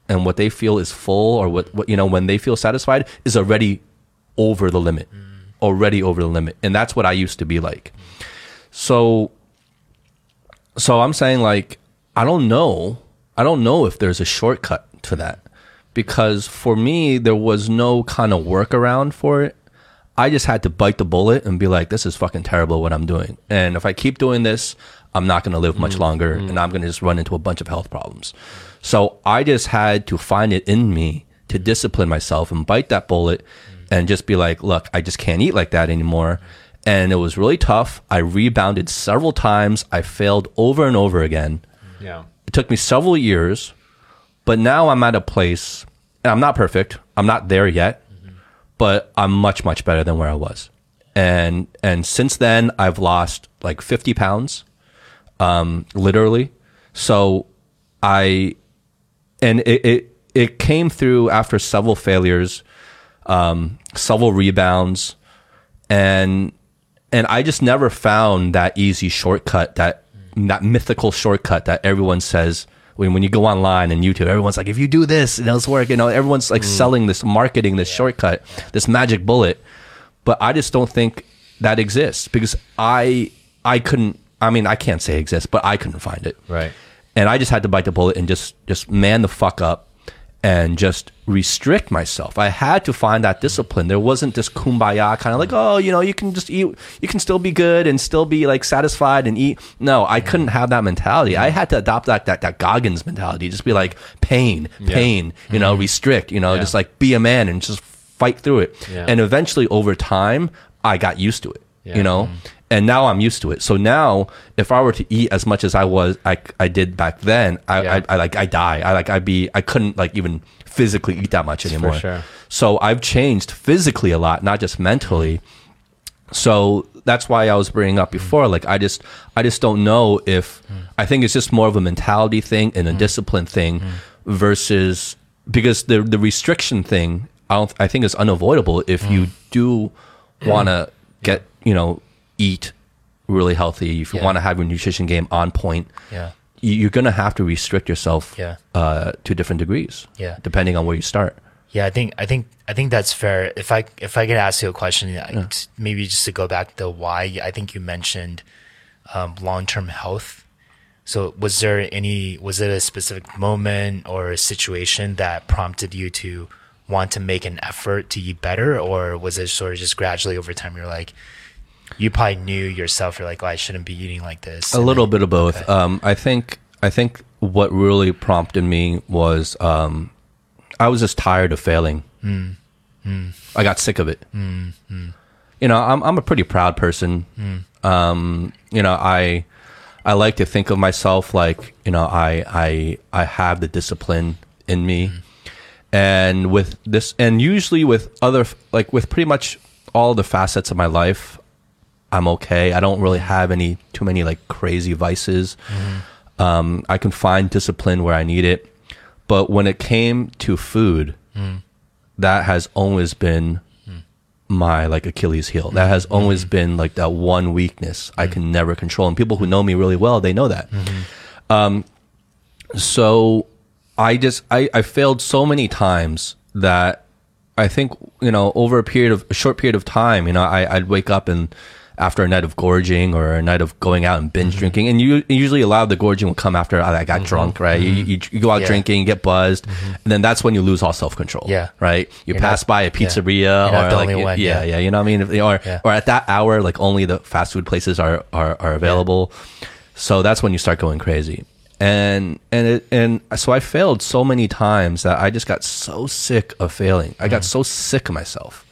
and what they feel is full or what, what you know when they feel satisfied is already over the limit mm. already over the limit. And that's what i used to be like. So so i'm saying like i don't know i don't know if there's a shortcut to that because for me there was no kind of workaround for it i just had to bite the bullet and be like this is fucking terrible what i'm doing. And if i keep doing this i'm not going to live much mm. longer mm. and i'm going to just run into a bunch of health problems. So i just had to find it in me to discipline myself and bite that bullet mm. and just be like look i just can't eat like that anymore. And it was really tough. I rebounded several times. I failed over and over again. Yeah. it took me several years, but now I'm at a place, and I'm not perfect. I'm not there yet, but I'm much, much better than where I was. And and since then, I've lost like 50 pounds, um, literally. So I, and it, it it came through after several failures, um, several rebounds, and and I just never found that easy shortcut, that that mythical shortcut that everyone says when when you go online and YouTube, everyone's like, if you do this, it'll work. You know, everyone's like mm. selling this, marketing this shortcut, this magic bullet. But I just don't think that exists because I I couldn't. I mean, I can't say it exists, but I couldn't find it. Right. And I just had to bite the bullet and just just man the fuck up and just restrict myself. I had to find that discipline. There wasn't this kumbaya kind of like, oh, you know, you can just eat, you can still be good and still be like satisfied and eat. No, I couldn't have that mentality. I had to adopt that that, that Goggins mentality. Just be like pain, pain, you know, mm-hmm. restrict, you know, Yeah. just like be a man and just fight through it. Yeah. And eventually over time, I got used to it, Yeah. you know? Mm-hmm. And now I'm used to it. So now, if I were to eat as much as I was, I, I did back then, I, Yeah. I, I like I die. I like I'd be I couldn't like even physically eat that much anymore. sure. So I've changed physically a lot, not just mentally. So that's why I was bringing up before. Like I just I just don't know if I think it's just more of a mentality thing and a discipline thing versus because the the restriction thing I don't I think is unavoidable if you do want to get you know eat really healthy if you Yeah. want to have your nutrition game on point Yeah. you- you're gonna have to restrict yourself Yeah. uh, to different degrees Yeah. depending on where you start Yeah, I think I think I think that's fair. If I if I could ask you a question, I- maybe just to go back to why I think you mentioned um, long term health. So was there any was it a specific moment or a situation that prompted you to want to make an effort to eat better, or was it sort of just gradually over time? You're like, you probably knew yourself. You're like, oh, I shouldn't be eating like this. a And little then- bit of both. Okay. um, i think i think what really prompted me was um, i was just tired of failing. I got sick of it. You know I'm, I'm a pretty proud person. Um, you know i i like to think of myself like you know i i i have the discipline in me. And with this and usually with other like with pretty much all the facets of my life i'm okay. I don't really have any too many like crazy vices. Mm-hmm. Um, i can find discipline where i need it. But when it came to food mm. that has always been mm. my like achilles heel. That has mm-hmm. always been like that one weakness i mm. can never control. And people who know me really well they know that. Mm-hmm. Um, so I just I, I failed so many times that I think you know over a period of a short period of time you know I, I'd wake up and after a night of gorging or a night of going out and Mm-hmm. binge drinking and you usually a lot of the gorging will come after I got drunk right you, you, you go out Mm-hmm. Yeah. drinking get buzzed and then that's when you lose all self control Yeah. right you You're pass not- by a pizzeria You're or like one, yeah, yeah. yeah you know what I mean If they- or Yeah. or at that hour like only the fast food places are are, are available so that's when you start going crazy and and it, and so I failed so many times that I just got so sick of failing. I got so sick of myself.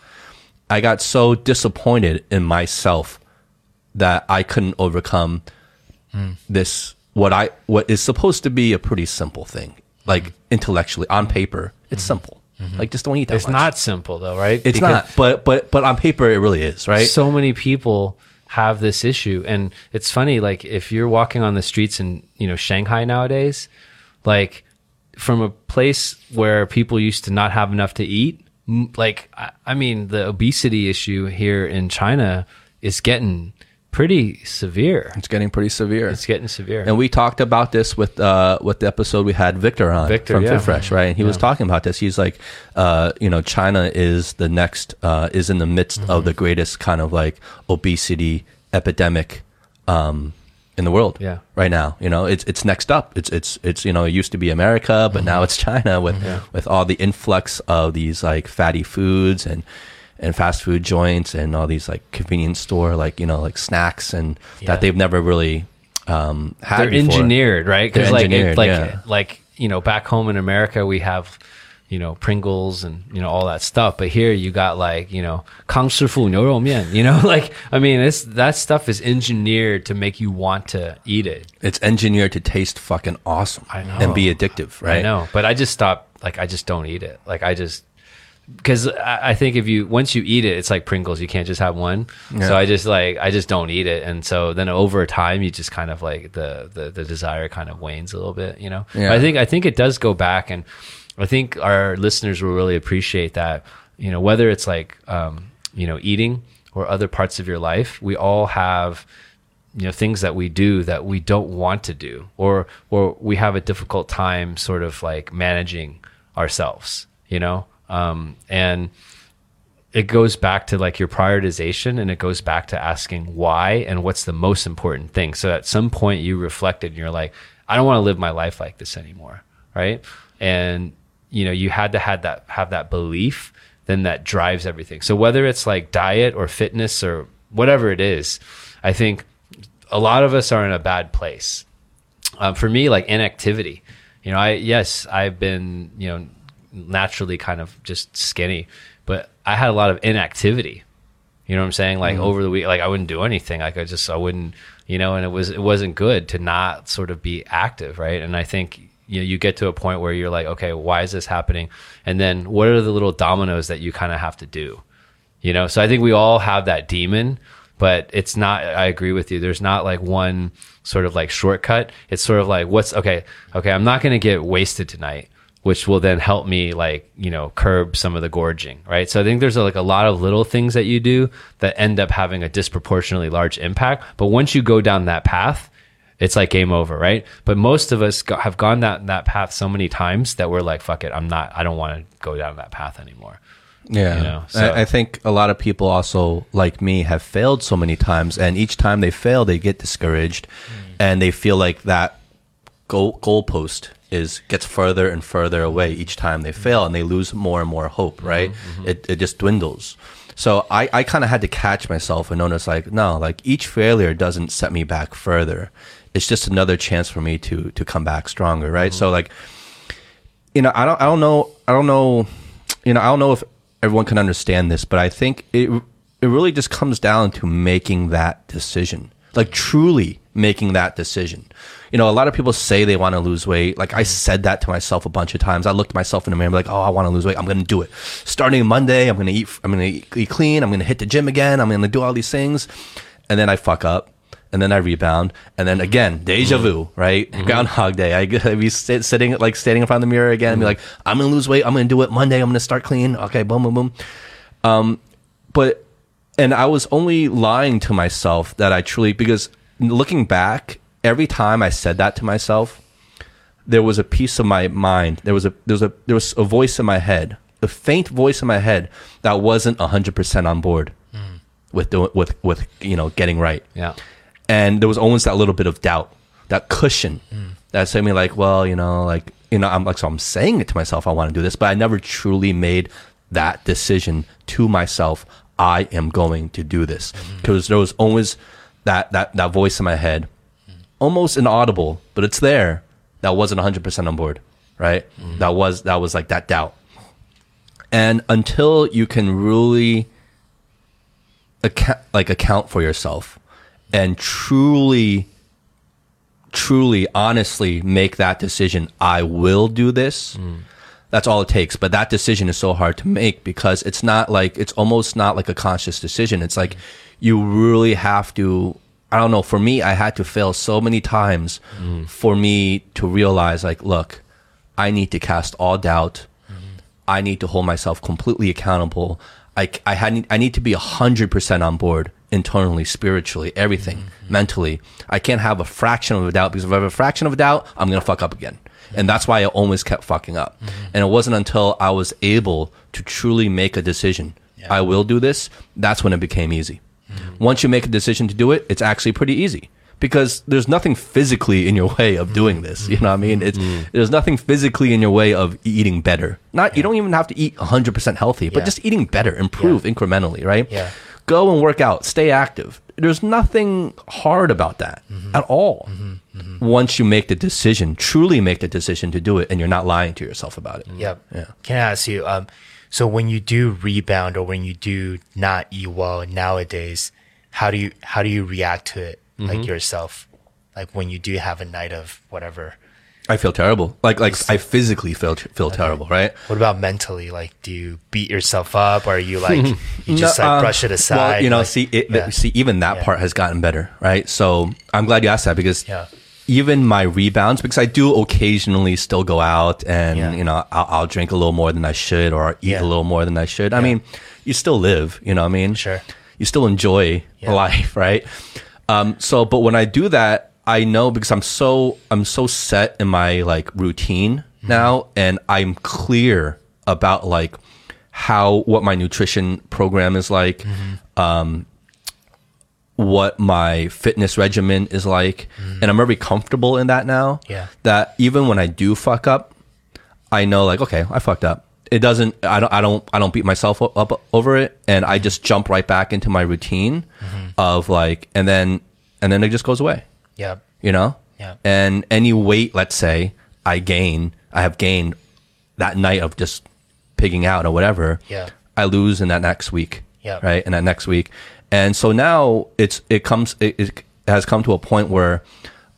I got so disappointed in myself that I couldn't overcome this what I what is supposed to be a pretty simple thing. Like intellectually on paper, it's mm-hmm. simple. Mm-hmm. Like just don't eat that It's much. not simple though, right? It's Because- not. But but but on paper it really is, right? so many people have this issue and it's funny like if you're walking on the streets in you know shanghai nowadays like from a place where people used to not have enough to eat like i, I mean the obesity issue here in china is getting pretty severe it's getting pretty severe. it's getting severe And we talked about this with uh, with the episode we had Victor on Victor, from yeah. Fit Fresh, right? And he was talking about this. He's like, uh, you know, China is the next uh, is in the midst Mm-hmm. of the greatest kind of like obesity epidemic um, in the world. Yeah. right now, you know, it's it's next up. It's it's it's you know, it used to be America, but Mm-hmm. now it's China with with all the influx of these like fatty foods and. And fast food joints and all these like convenience store like you know like snacks and Yeah. that they've never really um, had they're before. engineered right They're like engineered, like yeah. like you know back home in america we have you know, Pringles and, you know, all that stuff. But here you got like, you know, Kang Fu Mian, you know, like, I mean, it's, that stuff is engineered to make you want to eat it. It's engineered to taste fucking awesome and be addictive, right? I know. But I just stopped, like, I just don't eat it. Like, I just, because I, I think if you once you eat it, it's like Pringles. You can't just have one. Yeah. So I just like I just don't eat it, and so then over time you just kind of like the the, the desire kind of wanes a little bit, you know. Yeah. I think I think it does go back, and i think our listeners will really appreciate that. You know whether it's like um you know eating or other parts of your life, we all have you know things that we do that we don't want to do or or we have a difficult time sort of like managing ourselves you know? Um, and it goes back to like your prioritization and it goes back to asking why and what's the most important thing. So at some point you reflected and you're like i don't want to live my life like this anymore right? And you know you had to had that have that belief then that drives everything so whether it's like diet or fitness or whatever it is i think a lot of us are in a bad place. Um, for me, like inactivity, you know, I yes, I've been you know naturally kind of just skinny, but I had a lot of inactivity. You know what I'm saying? Like mm-hmm. over the week, like I wouldn't do anything. Like I just I wouldn't, you know, and it was it wasn't good to not sort of be active, right? And I think you know you get to a point where you're like, okay, why is this happening? And then what are the little dominoes that you kind of have to do? You know, so I think we all have that demon but it's not i agree with you there's not like one sort of like shortcut it's sort of like what's okay okay i'm not going to get wasted tonight which will then help me like you know curb some of the gorging right so i think there's like a lot of little things that you do that end up having a disproportionately large impact but once you go down that path it's like game over right but most of us go, have gone that that path so many times that we're like fuck it i'm not i don't want to go down that path anymore yeah. You know, so. I, I, think a lot of people also, like me, have failed so many times. And each time they fail, they get discouraged mm. and they feel like that goal goalpost is gets further and further away each time they fail and they lose more and more hope, right? Mm-hmm. It, it just dwindles. So I, I kind of had to catch myself and notice like, no, like each failure doesn't set me back further. It's just another chance for me to, to come back stronger, right? Mm-hmm. So like, you know, I don't, I don't know, I don't know, you know, I don't know if everyone can understand this, but I think it it really just comes down to making that decision, like truly making that decision. You know, a lot of people say they want to lose weight. Like I said that to myself a bunch of times. I looked myself in the mirror, like, oh, I want to lose weight. I'm going to do it. Starting Monday, I'm going to eat. I'm going to eat clean. I'm going to hit the gym again. I'm going to do all these things, and then I fuck up and then I rebound, and then again, deja mm-hmm. vu, right? Mm-hmm. Groundhog Day. I be sit, sitting like standing in front of the mirror again, and be mm-hmm. like, I'm gonna lose weight. I'm gonna do it Monday. I'm gonna start clean. Okay, boom, boom, boom. Um, but and I was only lying to myself that I truly because looking back, every time I said that to myself, there was a piece of my mind. There was a there was a there was a voice in my head, a faint voice in my head that wasn't hundred percent on board mm. with doing with with you know getting right. Yeah and there was always that little bit of doubt, that cushion mm. that said me like, well, you know, like you know, I'm like so I'm saying it to myself, I want to do this, but I never truly made that decision to myself. I am going to do this because mm. there was always that that that voice in my head, mm. almost inaudible, but it's there. That wasn't 100 percent on board, right? Mm. That was that was like that doubt, and until you can really account like account for yourself and truly, truly, honestly make that decision, I will do this. Mm. That's all it takes. But that decision is so hard to make because it's not like, it's almost not like a conscious decision. It's like you really have to, I don't know, for me, I had to fail so many times mm. for me to realize, like, look, I need to cast all doubt. Mm. I need to hold myself completely accountable. I, I, had, I need to be 100% on board internally, spiritually, everything, mm-hmm. mentally. I can't have a fraction of a doubt because if I have a fraction of a doubt, I'm going to fuck up again. And that's why I always kept fucking up. Mm-hmm. And it wasn't until I was able to truly make a decision, yeah. I will do this, that's when it became easy. Mm-hmm. Once you make a decision to do it, it's actually pretty easy because there's nothing physically in your way of doing this. You know what I mean? It's mm-hmm. there's nothing physically in your way of eating better. Not yeah. you don't even have to eat 100% healthy, but yeah. just eating better, improve incrementally, right? Yeah go and work out, stay active. There's nothing hard about that mm-hmm. at all. Mm-hmm. Mm-hmm. Once you make the decision, truly make the decision to do it, and you're not lying to yourself about it. Yep. Yeah. Can I ask you? Um, so when you do rebound or when you do not eat well nowadays, how do you how do you react to it, like mm-hmm. yourself, like when you do have a night of whatever? I feel terrible. Like like I physically feel feel okay. terrible, right? What about mentally? Like, do you beat yourself up, or are you like you just no, like um, brush it aside? Well, you know, like, see, it, yeah. see, even that yeah. part has gotten better, right? So I'm glad you asked that because yeah. even my rebounds, because I do occasionally still go out and you know I'll, I'll, drink a little more than I should, or eat a little more than I should. I mean, you still live, you know. what I mean, sure you still enjoy life, right? Um, so, but when I do that, I know because I'm so I'm so set in my like routine mm-hmm. now, and I'm clear about like how what my nutrition program is like, mm-hmm. um, what my fitness regimen is like, mm-hmm. and I'm very comfortable in that now. Yeah. That even when I do fuck up, I know like okay, I fucked up. It doesn't. I don't. I don't. I don't beat myself up, up over it, and I just jump right back into my routine of like, and then and then it just goes away. Yeah. You know. Yeah. And any weight, let's say, I gain, I have gained that night of just pigging out or whatever. Yeah. I lose in that next week. Yeah. Right. In that next week, and so now it's it comes it, it has come to a point where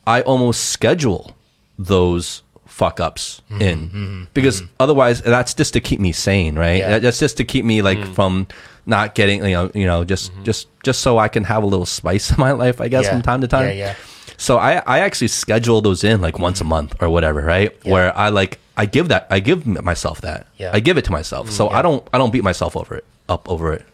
I almost schedule those fuck ups Mm-hmm. in mm-hmm. because mm-hmm. otherwise that's just to keep me sane, right? Yeah. That's just to keep me like mm. from not getting you know you know just mm-hmm. just just so I can have a little spice in my life, I guess, Yeah. from time to time. Yeah, yeah. So I I actually schedule those in like once a mm-hmm. month or whatever, right? Yeah. Where I like I give that I give myself that. Yeah. I give it to myself. Mm-hmm. So I don't I don't beat myself over it up over it.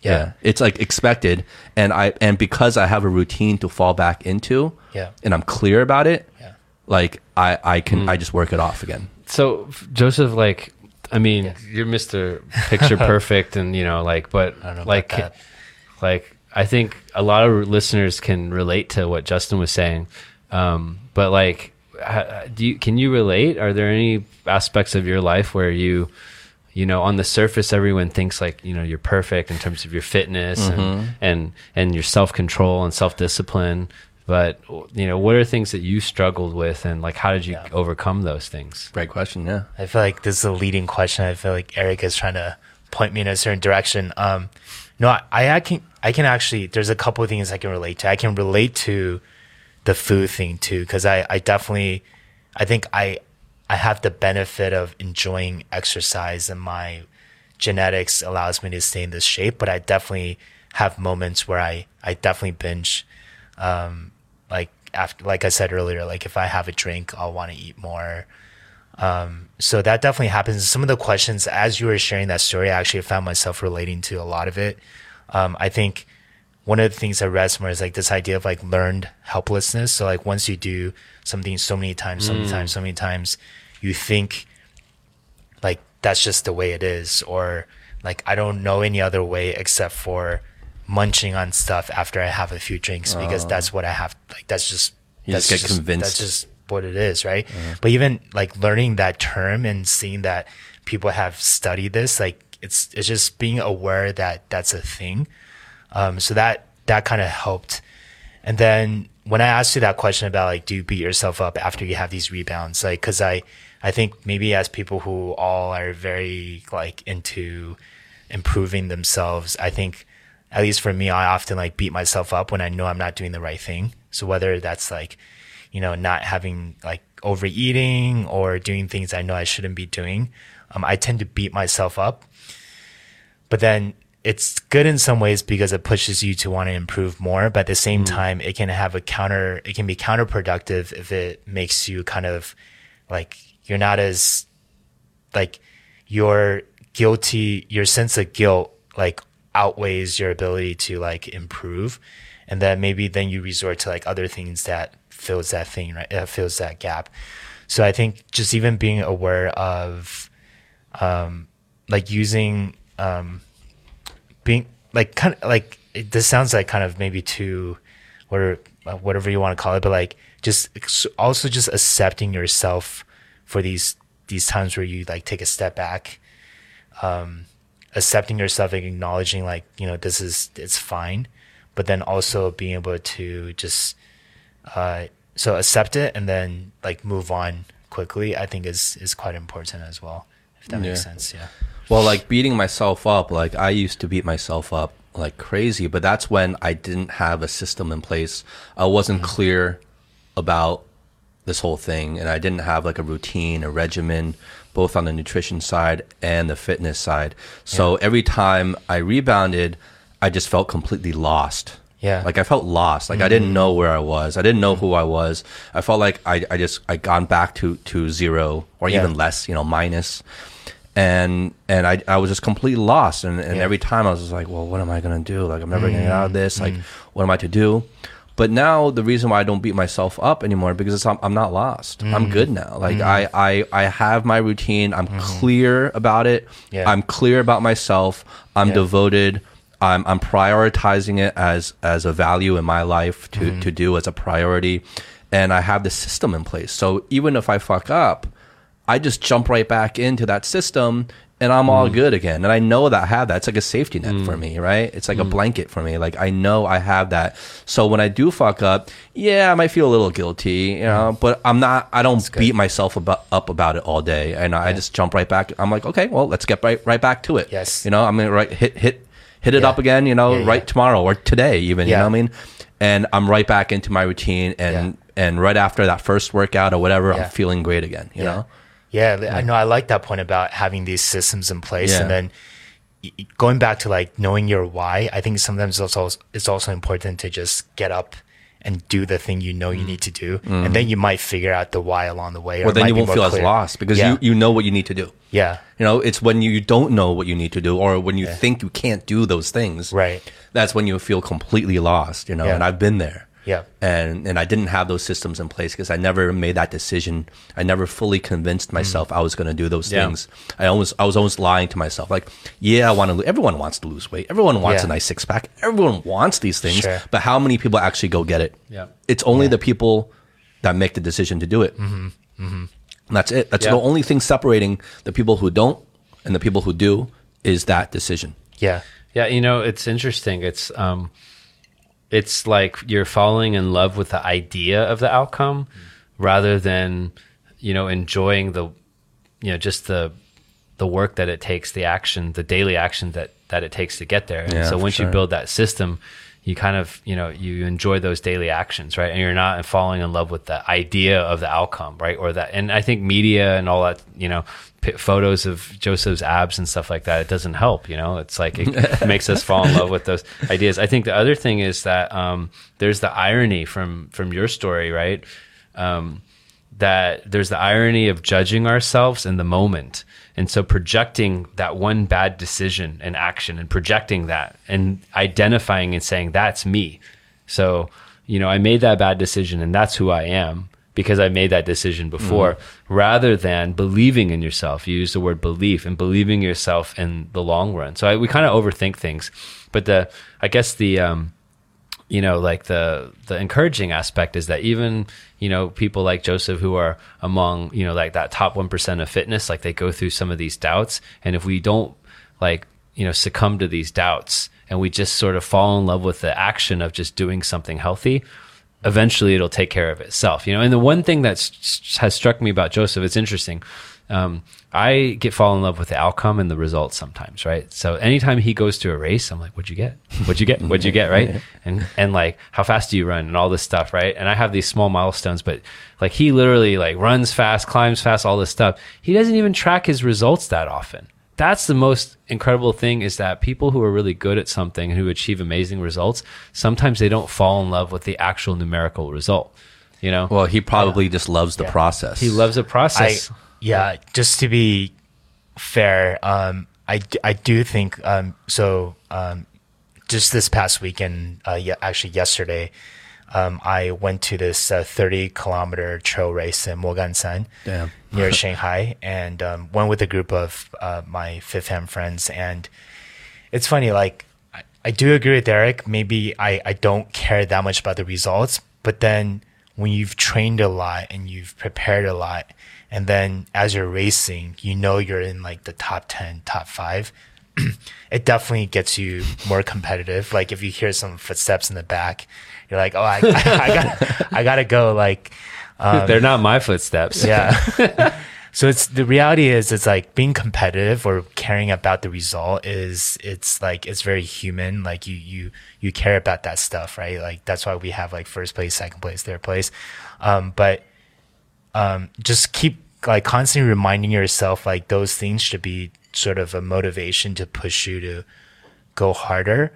Yeah. It's like expected and I and because I have a routine to fall back into Yeah. and I'm clear about it, Yeah. like I I can mm. I just work it off again. So Joseph, like, I mean, Yes. you're Mister Picture Perfect, and you know, like, but I don't know like, about that. like, I think a lot of listeners can relate to what Justin was saying. Um, but like, ha- do you can you relate? Are there any aspects of your life where you, you know, on the surface, everyone thinks like you know you're perfect in terms of your fitness and and and your self control and self discipline. But you know, what are things that you struggled with, and like, how did you overcome those things? Great question, yeah. I feel like this is a leading question. I feel like Aric is trying to point me in a certain direction. Um, no, I, I can, I can actually. There's a couple of things I can relate to. I can relate to the food thing too, because I, I definitely, I think I, I have the benefit of enjoying exercise, and my genetics allows me to stay in this shape. But I definitely have moments where I, I definitely binge. Um, like after, like I said earlier, like if I have a drink, I'll want to eat more so that definitely happens. Some of the questions as you were sharing that story, I actually found myself relating to a lot of it. Um, I think one of the things that read somewhere is like this idea of like learned helplessness. So like once you do something so many times, so many times, so many times, you think like that's just the way it is, or like I don't know any other way except for munching on stuff after I have a few drinks because that's what I have. Like that's just You that's just get convinced. That's just what it is, right? But even like learning that term and seeing that people have studied this, like it's it's just being aware that that's a thing. Um, so that that kind of helped. And then when I asked you that question about like, do you beat yourself up after you have these rebounds? Like, cause I, I think maybe as people who all are very like into improving themselves, I think at least for me, I often like beat myself up when I know I'm not doing the right thing. So whether that's like, you know, not having like overeating or doing things I know I shouldn't be doing, um, I tend to beat myself up. But then it's good in some ways because it pushes you to want to improve more but at the same time it can have a counter it can be counterproductive if it makes you kind of like you're not as like your guilty your sense of guilt like outweighs your ability to like improve. And then maybe then you resort to like other things that fills that thing right? Uh, fills that gap. So i think just even being aware of um like using um being like kind of like it, this sounds like kind of maybe too whatever uh, whatever you want to call it but like just also just accepting yourself for these these times where you like take a step back um accepting yourself and acknowledging like you know this is it's fine but then also being able to just uh so accept it and then like move on quickly i think is is quite important as well if that makes sense yeah Well, like beating myself up, like I used to beat myself up like crazy, but that's when I didn't have a system in place. I wasn't clear about this whole thing and I didn't have like a routine, a regimen, both on the nutrition side and the fitness side. So every time I rebounded, I just felt completely lost. Yeah. Like I felt lost. Like I didn't know where I was. I didn't know who I was. I felt like I, I just I gone back to to zero or Yeah. even less, you know, minus. and and I I was just completely lost, and, and Yeah. Mm-hmm. every time I was just like, well, what am I gonna do? Like I'm never gonna get out of this. Like what am I to do? But now the reason why I don't beat myself up anymore because it's, I'm, I'm not lost. I'm Mm. good now. Like I, I I have my routine. I'm clear about it. Mm-hmm. Yeah. I'm clear about myself. I'm devoted. I'm I'm prioritizing it as as a value in my life to Mm-hmm. to do as a priority, and I have the system in place. So even if I fuck up, I just jump right back into that system and I'm all mm. good again. And I know that I have that. It's like a safety net for mm. me, right? It's like a mm. blanket for me. Like I know I have that. So when I do fuck up, yeah, I might feel a little guilty, you know, but I'm not, I don't beat myself about, up about it all day. And I just jump right back. I'm like, okay, well, let's get right, right back to it. Yes. You know, I'm going to right, hit, hit, hit it Yeah. up again, you know, Yeah, right tomorrow or today even, you know what I mean? And I'm right back into my routine and, and right after that first workout or whatever. I'm feeling great again, you know? Yeah, I know. I like that point about having these systems in place, and then going back to like knowing your why. I think sometimes it's also it's also important to just get up and do the thing you know you mm. need to do, and mm-hmm. then you might figure out the why along the way. or Well, then you won't feel as lost because Yeah. you, you know what you need to do. Yeah, You know, it's when you don't know what you need to do or when you think you can't do those things. Right. That's when you feel completely lost, you know, Yeah. and I've been there. Yeah. And and I didn't have those systems in place because I never made that decision. I never fully convinced mm. myself I was going to do those Yeah. things. I almost I was almost lying to myself. Like, yeah, I want to. Everyone wants to lose weight. Everyone wants Yeah. a nice six pack. Everyone wants these things. Sure. But how many people actually go get it? Yeah. It's only the people that make the decision to do it. Mm-hmm. Mm-hmm. And that's it. That's Yeah. the only thing separating the people who don't and the people who do is that decision. yeah, Yeah, you know, it's interesting. It's um it's like you're falling in love with the idea of the outcome rather than, you know, enjoying the you know, just the the work that it takes, the action, the daily action that that it takes to get there. And Yeah, so once sure. you build that system, you kind of, you know, you enjoy those daily actions, right? And you're not falling in love with the idea of the outcome, right? Or that, and I think media and all that, you know, photos of Joseph's abs and stuff like that, it doesn't help, you know, it's like it makes us fall in love with those ideas. I think the other thing is that, um, there's the irony from, from your story, right? Um, that there's the irony of judging ourselves in the moment. And so projecting that one bad decision and action and projecting that and identifying and saying, that's me. So, you know, I made that bad decision and that's who I am because I made that decision before rather than believing in yourself. You use the word belief and believing yourself in the long run. So I, we kind of overthink things, but the, I guess the, um, you know like the the encouraging aspect is that even you know people like joseph who are among you know like that top 1% of fitness like they go through some of these doubts. And if we don't like you know succumb to these doubts and we just sort of fall in love with the action of just doing something healthy eventually it'll take care of itself you know? And the one thing that has struck me about joseph it's interesting um, I get fall in love with the outcome and the results sometimes, right? So anytime he goes to a race, I'm like, "What'd you get? What'd you get? What'd you get?" Right? And and like, how fast do you run and all this stuff, right? And I have these small milestones, but like he literally like runs fast, climbs fast, all this stuff. He doesn't even track his results that often. That's the most incredible thing is that people who are really good at something who achieve amazing results, sometimes they don't fall in love with the actual numerical result. You know, Well, he probably just loves the process. he loves the I process. Yeah. Just to be fair, um, I I do think um, so. Um, just this past weekend, uh, yeah, actually yesterday, um, I went to this uh, 30 kilometer trail race in Moganshan Damn. near Shanghai and um, went with a group of uh, my FitFam friends. And it's funny, like, I, I do agree with Aric. Maybe I, I don't care that much about the results, but then when you've trained a lot and you've prepared a lot, and then as you're racing, you know you're in like the top 10, top five. it definitely gets you more competitive. Like if you hear some footsteps in the back, you're like, oh, I, I, got, I gotta go. Like, They're not my footsteps. yeah. so it's the reality is it's like being competitive or caring about the result is it's like it's very human. Like you you you care about that stuff, right? Like that's why we have like first place, second place, third place. Um, but um, just keep like constantly reminding yourself like those things should be sort of a motivation to push you to go harder.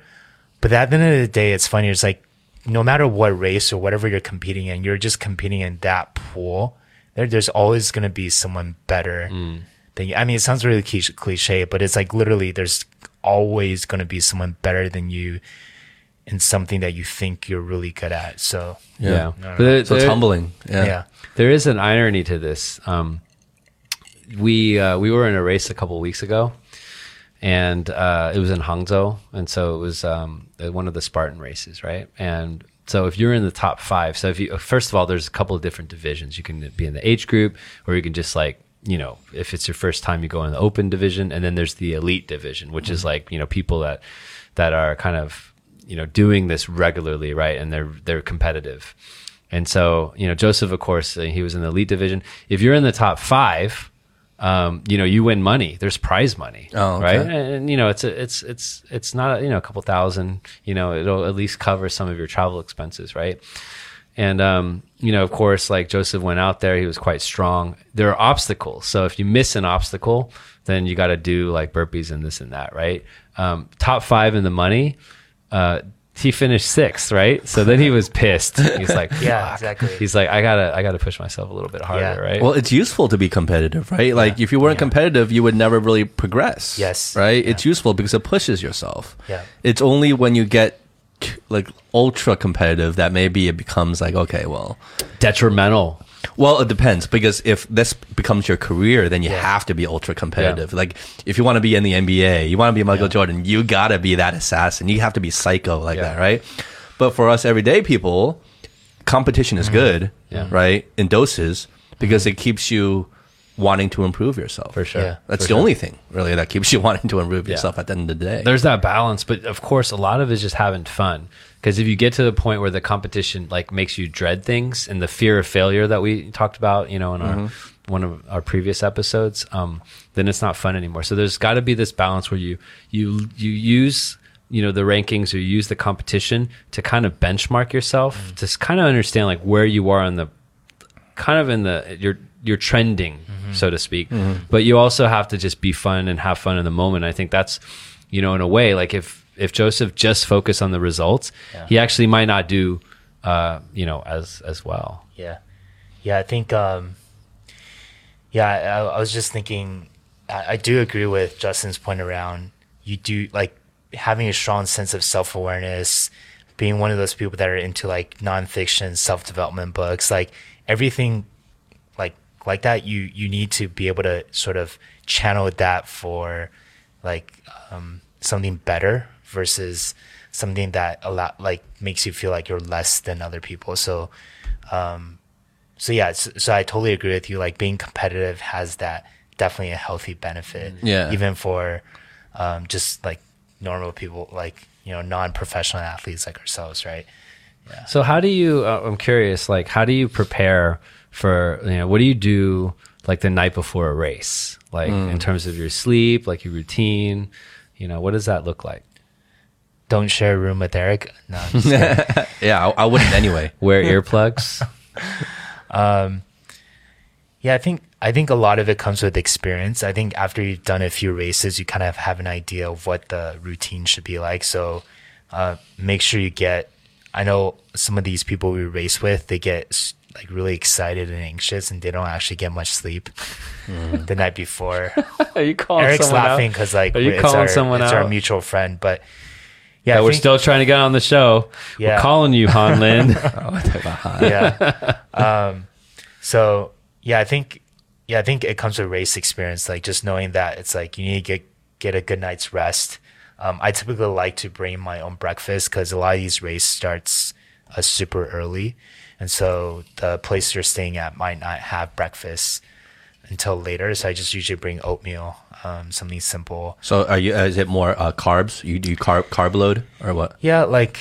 But at the end of the day, it's funny. It's like no matter what race or whatever you're competing in, you're just competing in that pool. There, there's always going to be someone better hmm. than you. I mean, it sounds really cliche, but it's like literally there's always going to be someone better than you in something that you think you're really good at. So Yeah. Yeah. No, no, there- So it's there- humbling. Yeah. yeah, There is an irony to this. Um, we uh, we were in a race a couple weeks ago, and uh, it was in Hangzhou, and so it was um, uh, one of the Spartan races, right? And so if you're in the top five, so if you first of all, there's a couple of different divisions. You can be in the age group, or you can just like you know, if it's your first time, you go in the open division, and then there's the elite division, which is like you know people that that are kind of you know doing this regularly, right? And they're they're competitive. And so, you know, Joseph, of course, uh, he was in the elite division. If you're in the top five, um, you know, you win money. There's prize money, Oh, okay. right? And, and, you know, it's a, it's it's it's not you know a couple thousand. You know, it'll at least cover some of your travel expenses, right? And um, you know, of course, like Joseph went out there, he was quite strong. There are obstacles, so if you miss an obstacle, then you got to do like burpees and this and that, right? Um, top five in the money. Uh, he finished sixth, right? So then he was pissed. He's like, Yeah, exactly. He's like, I gotta, I gotta push myself a little bit harder, Yeah. right? Well, it's useful to be competitive, right? Like if you weren't competitive, you would never really progress. Yes. Right? It's useful because it pushes yourself. Yeah. It's only when you get like ultra competitive that maybe it becomes like, okay, well, detrimental. Well, it depends because if this becomes your career, then you Yeah. have to be ultra competitive. Like if you want to be in the NBA, you want to be Michael Jordan, you gotta be that assassin. You have to be psycho like Yeah. that, right? But for us everyday people, competition is mm-hmm. good, Yeah. right? In doses because mm-hmm. it keeps you wanting to improve yourself. For sure. Yeah. That's For the sure. only thing really that keeps you wanting to improve Yeah. yourself at the end of the day. There's that balance, but of course, a lot of it is just having fun. Because if you get to the point where the competition like makes you dread things and the fear of failure that we talked about, you know, in our mm-hmm. one of our previous episodes, um, then it's not fun anymore. So there's got to be this balance where you you you use you know the rankings or you use the competition to kind of benchmark yourself mm-hmm. to kind of understand like where you are on the kind of in the you're you're trending mm-hmm. so to speak. But you also have to just be fun and have fun in the moment. I think that's you know in a way like if if joseph just focused on the results Yeah. he actually might not do uh you know as as well Yeah, yeah. I think. Um, yeah, I, I was just thinking. I, I do agree with Justin's point around you do like having a strong sense of self awareness, being one of those people that are into like nonfiction, self development books, like everything, like like that. You you need to be able to sort of channel that for like um, something better versus something that a lot like makes you feel like you're less than other people. So um, so yeah, so, so I totally agree with you. Like being competitive has that definitely a healthy benefit. Yeah. Even for um, just like normal people, like you know, non-professional athletes like ourselves, right? so how do you uh, i'm curious like how do you prepare for you know what do you do like the night before a race like in terms of your sleep like your routine you know what does that look like Don't share a room with Aric. No, I'm just kidding. yeah, I, I wouldn't anyway. wear earplugs yeah, I think I think a lot of it comes with experience. I think after you've done a few races, you kind of have an idea of what the routine should be like. So uh, make sure you get. I know some of these people we race with, they get like really excited and anxious, and they don't actually get much sleep the night before. are you calling Aric's laughing because like Are you it's calling our, someone it's our mutual friend, but yeah, we're think- still trying to get on the show. We're Yeah. calling you, Han Lin. yeah. um, so yeah, I think yeah, I think it comes with race experience. Like just knowing that it's like you need to get get a good night's rest. Um, I typically like to bring my own breakfast because a lot of these race starts uh, super early, and so the place you're staying at might not have breakfast until later. So I just usually bring oatmeal, um, something simple. So are you? Uh, is it more uh, carbs? You do you carb carb load or what? Yeah, like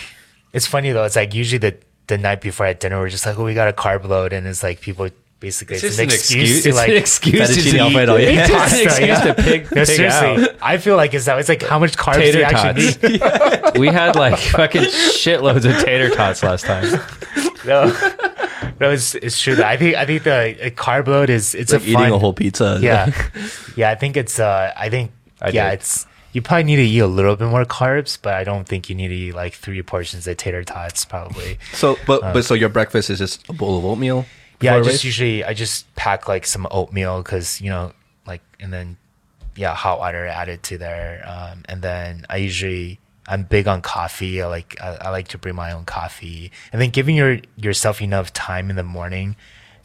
it's funny though. It's like usually the the night before at dinner, we're just like, oh, we got a carb load, and it's like people basically it's, an excuse, to It's like an excuse to Fettuccine eat- Alfredo, yeah. It's Pasta, an excuse yeah. to pig, No, pig seriously, out. I feel like it's that. It's like how much carbs do Tater you actually tots. need? we had like fucking shitloads of tater tots last time. No, no, it's, it's true. I think I think the carb load is it's Like a eating fun, a whole pizza. Yeah, yeah. I think it's. uh I think I yeah, did. it's. You probably need to eat a little bit more carbs, but I don't think you need to eat like three portions of tater tots. Probably. So, but but so your breakfast is just a bowl of oatmeal. Yeah, I just race? usually I just pack like some oatmeal because you know like and then yeah, hot water added to there. Um, and then I usually I'm big on coffee. I like I, I like to bring my own coffee, and then giving your yourself enough time in the morning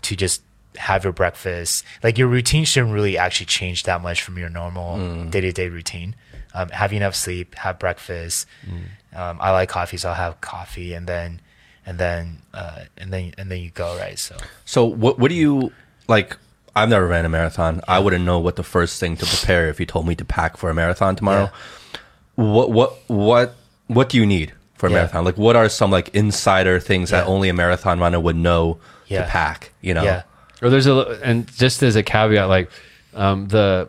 to just have your breakfast. Like your routine shouldn't really actually change that much from your normal day to day routine. Um, have enough sleep, have breakfast. Um, I like coffee, so I'll have coffee, and then and then uh, and then and then you go right. So So what what do you like? I've never ran a marathon. I wouldn't know what the first thing to prepare if you told me to pack for a marathon tomorrow. What what what what do you need for a Yeah. marathon? Like what are some like insider things that only a marathon runner would know Yeah. to pack? You know? yeah, Or there's a and just as a caveat, like um, the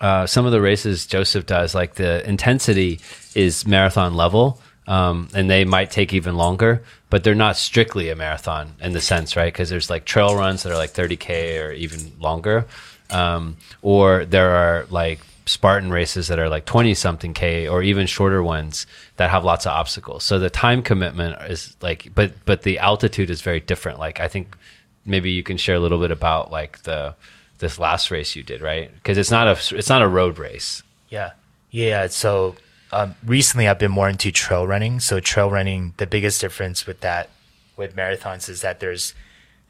uh, some of the races Joseph does, like the intensity is marathon level, um, and they might take even longer, but they're not strictly a marathon in the sense, right? Because there's like trail runs that are like 30k or even longer, um, or there are like Spartan races that are like 20 something K or even shorter ones that have lots of obstacles. So the time commitment is like, but, but the altitude is very different. Like, I think maybe you can share a little bit about like the, this last race you did, right? Cause it's not a, it's not a road race. Yeah. Yeah. So um, recently I've been more into trail running. So trail running, the biggest difference with that, with marathons is that there's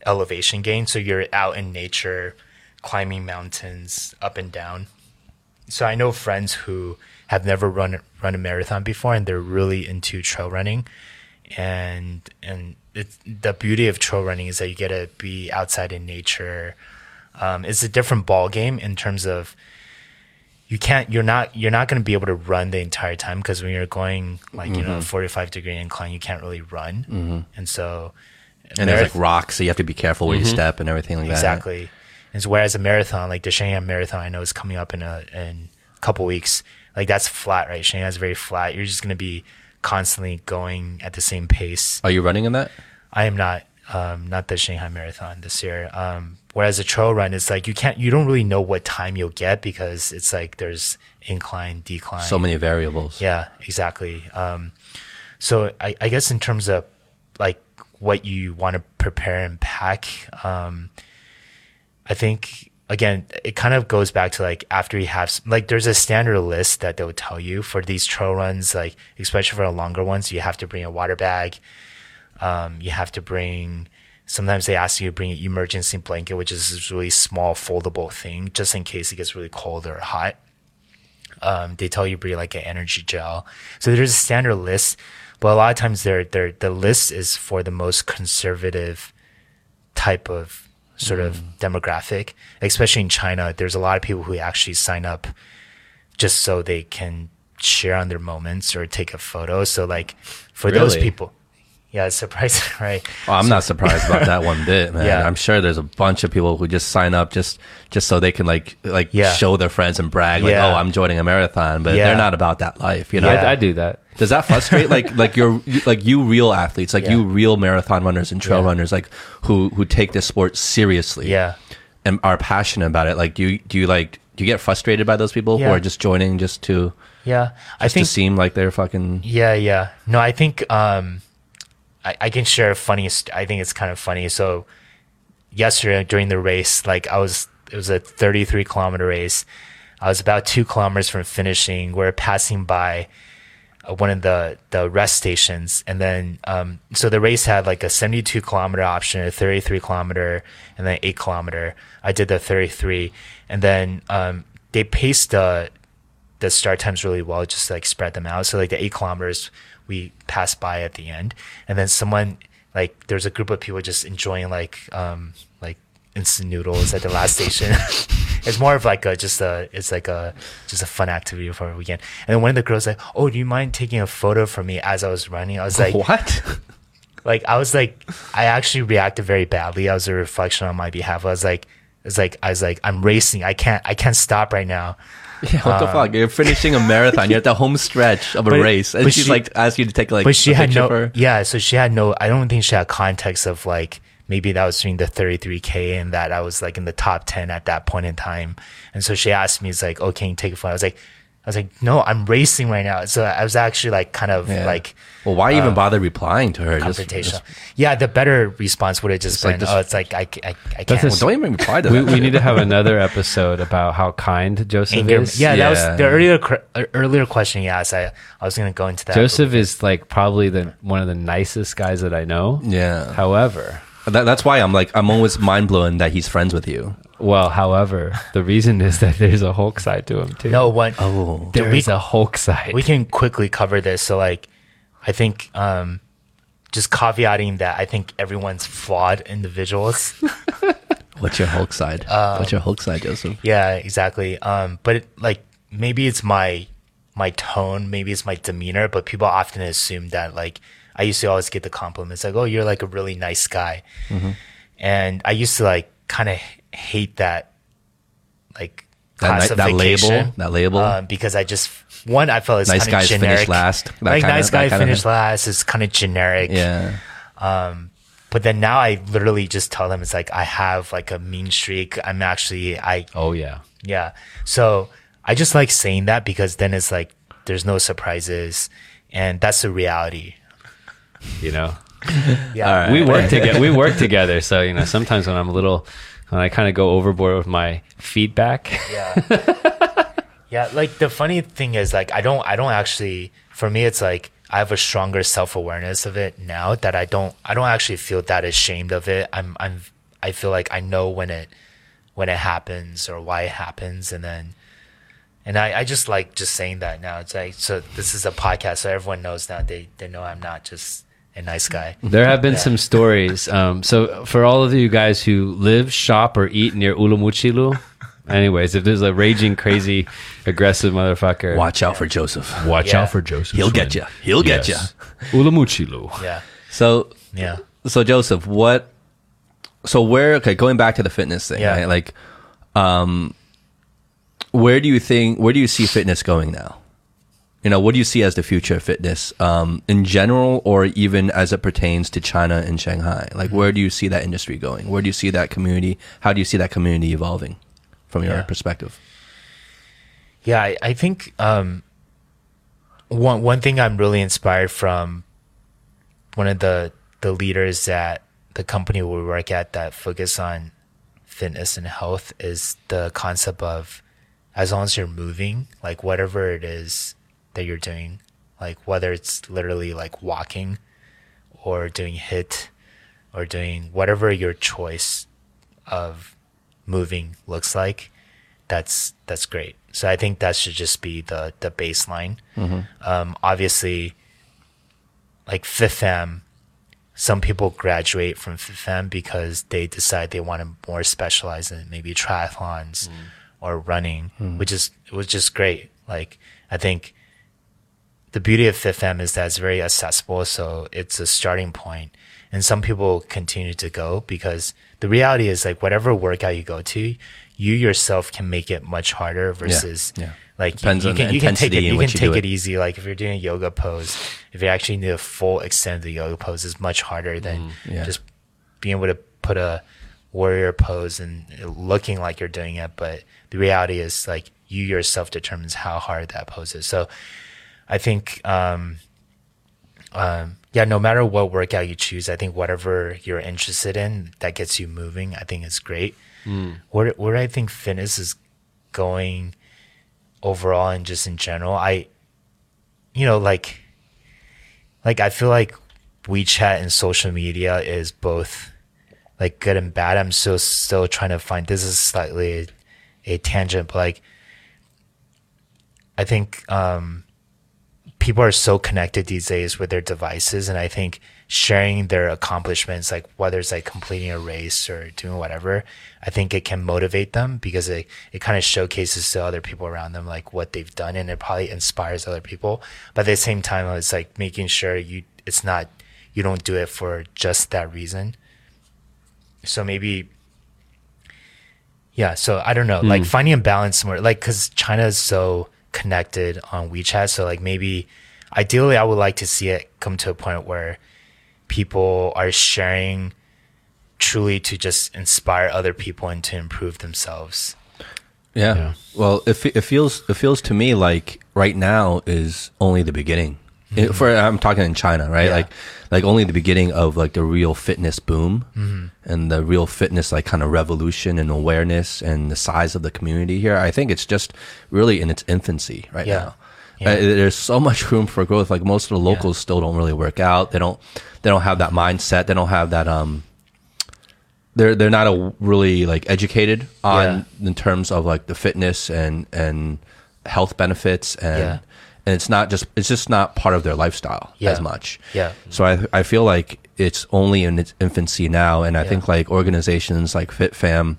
elevation gain. So you're out in nature, climbing mountains up and down. So I know friends who have never run run a marathon before, and they're really into trail running. And and it's, the beauty of trail running is that you get to be outside in nature. Um, it's a different ball game in terms of you can't you're not you're not going to be able to run the entire time because when you're going like you know mm-hmm. 45 degree incline you can't really run mm-hmm. and so And there's like rocks, so you have to be careful where you mm-hmm. step and everything like that. exactly and whereas a marathon like the Shanghai marathon I know is coming up in a in a couple weeks like that's flat right Shanghai's very flat you're just going to be constantly going at the same pace Are you running in that? I am not um, not the Shanghai Marathon this year. Um, whereas a trail run it's like you can't you don't really know what time you'll get because it's like there's incline, decline. So many variables. Yeah, exactly. Um, so I, I guess in terms of like what you want to prepare and pack, um, I think again it kind of goes back to like after you have like there's a standard list that they'll tell you for these trail runs, like especially for the longer ones, you have to bring a water bag. Um, you have to bring. Sometimes they ask you to bring an emergency blanket, which is this really small foldable thing, just in case it gets really cold or hot um, they tell you bring like an energy gel. So there's a standard list, but a lot of times they're, they're, the list is for the most conservative type of sort of demographic, especially in China. There's a lot of people who actually sign up just so they can share on their moments or take a photo. So like for those people, yeah, it's surprising, right? Oh, I'm not surprised about that one bit, man. Yeah. I'm sure there's a bunch of people who just sign up just just so they can like like Yeah. show their friends and brag like, Yeah. oh, I'm joining a marathon, but Yeah. they're not about that life, you know. Yeah. I, I do that. Does that frustrate like like your like you real athletes, like Yeah. you real marathon runners and trail Yeah. runners, like who who take this sport seriously, Yeah. and are passionate about it? Like, do you do you like do you get frustrated by those people who are just joining just to Yeah. I just think to seem like they're fucking? Yeah, yeah. No, I think um, I, I can share a funny. st- I think it's kind of funny. So yesterday during the race, like I was, it was a 33 kilometer race. I was about two kilometers from finishing. We're passing by one of the the rest stations, and then um, so the race had like a 72 kilometer option, a 33 kilometer, and then eight kilometer. I did the 33, and then um, they paced the the start times really well, just to, like spread them out. So like the eight kilometers we passed by at the end, and then someone like there's a group of people just enjoying like um like instant noodles at the last station. it's more of like a just a it's like a just a fun activity for a weekend. And then one of the girls like, oh, do you mind taking a photo for me as I was running? I was like, what? like I was like I actually reacted very badly. I was a reflection on my behalf. I was like, it's like I was like I'm racing. I can't I can't stop right now. Yeah, what the fuck? You're finishing a marathon. You're at the home stretch of a But- race, and she's she- like asking you to take like. but she a had picture no of her. yeah so she had no i don't think she had context of like maybe that was during the 33k and that i was like in the top 10 at that point in time and so she asked me it's like oh can you take a photo i was like I was like, no, I'm racing right now. So I was actually like kind of Yeah. like Well, why even bother replying to her? Just, confrontational. just- yeah, the better response would have just like been, this- oh, it's like I, I, I can't. a- well, don't even reply to we, that. we need to have another episode about how kind Joseph anger. is. Yeah, that was the earlier uh, earlier question you asked. I I was going to go into that. Joseph is like probably the one of the nicest guys that I know. yeah, However, that, that's why I'm like I'm always mind blown that he's friends with you. well, however, the reason is that there's a Hulk side to him too. no one. Oh, there we- is a Hulk side. we can quickly cover this. So like, I think um, just caveating that I think everyone's flawed individuals. what's your Hulk side? Um, what's your Hulk side, Joseph? yeah, exactly. Um, but it, like maybe it's my my tone, maybe it's my demeanor, but people often assume that like I used to always get the compliments like, "Oh, you're like a really nice guy," Mm-hmm. and I used to like kind of hate that like That that label? That label? um, because I just one I felt it's Nice kind guys of generic. last, that like kinda- nice guy finish last is kind of generic. Yeah, But then now I literally just tell them it's like I have like a mean streak. I'm actually I oh yeah. yeah. So I just like saying that because then it's like there's no surprises and that's the reality. You know, Yeah. we work together. We work together. So you know, sometimes when I'm a little, when I kind of go overboard with my feedback. Yeah. yeah, like the funny thing is like I don't I don't actually for me it's like I have a stronger self-awareness of it now that I don't I don't actually feel that ashamed of it. I'm I'm I feel like I know when it when it happens or why it happens and then and I, I just like just saying that now. It's like so this is a podcast so everyone knows now they they know I'm not just a nice guy. There have been some stories. Um, so for all of you guys who live, shop, or eat near Wulumuqi Lu, anyways, if there's a raging, crazy, aggressive motherfucker, watch out for Joseph. watch Yeah. out for Joseph. He'll get you. He'll get you. Wulumuqi Lu. Yeah. So, Yeah. so Joseph, what? So where? Okay, going back to the fitness thing, Yeah. right? Like, um, where do you think? Where do you see fitness going now? You know, what do you see as the future of fitness um, in general, or even as it pertains to China and Shanghai? Like, where do you see that industry going? Where do you see that community? How do you see that community evolving from your Yeah. perspective? Yeah, I, I think um, one one thing I'm really inspired from one of the the leaders at the company we work at that focus on fitness and health is the concept of as long as you're moving, like whatever it is that you're doing, like whether it's literally like walking or doing HIIT or doing whatever your choice of moving looks like, that's that's great. So I think that should just be the the baseline. Mm-hmm. Um, obviously, like FitFam, some people graduate from FitFam because they decide they want to more specialize in maybe triathlons mm. or running, mm. which is it was just great. Like I think the beauty of FitFam is that it's very accessible, so it's a starting point. And some people continue to go because the reality is like whatever workout you go to, you yourself can make it much harder versus yeah. like Depends you, you can you can take it you can you take it easy. Like if you're doing a yoga pose, if you actually need a full extent of the yoga pose, is much harder than Mm, yeah. just being able to put a warrior pose and looking like you're doing it. But the reality is like you yourself determines how hard that pose is. So I think, um, um, yeah, no matter what workout you choose, I think whatever you're interested in that gets you moving, I think is great. Where where I think fitness is going overall and just in general, I, you know, like, like I feel like WeChat and social media is both like good and bad. I'm still still trying to find. This is slightly a, a tangent, but like, I think um, people are so connected these days with their devices, and I think sharing their accomplishments, like whether it's like completing a race or doing whatever, I think it can motivate them because it it kind of showcases to other people around them like what they've done, and it probably inspires other people. But at the same time, it's like making sure you it's not you don't do it for just that reason. So maybe yeah, so I don't know, like hmm. finding a balance somewhere, like because China is so connected on WeChat, so like maybe ideally I would like to see it come to a point where people are sharing truly to just inspire other people and to improve themselves. Yeah. Yeah. Well, it, it feels it feels to me like right now is only the beginning. It- for I'm talking in China, right? Yeah. Like like only the beginning of like the real fitness boom and the real fitness like kind of revolution and awareness and the size of the community here. I think it's just really in its infancy right Yeah. now. Yeah. Uh, there's so much room for growth. Like most of the locals still don't really work out. They don't they don't have that mindset. They don't have that um they're they're not a really like educated on in terms of like the fitness and and health benefits and Yeah. And it's not just it's just not part of their lifestyle Yeah. as much. Yeah. So I I feel like it's only in its infancy now and I Yeah. think like organizations like FitFam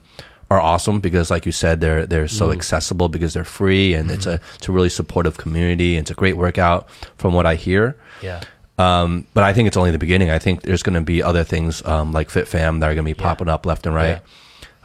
are awesome because like you said they're they're so Mm-hmm. accessible because they're free and it's a it's a really supportive community and it's a great workout from what I hear. Yeah. Um, but I think it's only the beginning. I think there's going to be other things um, like FitFam that are going to be popping up left and right.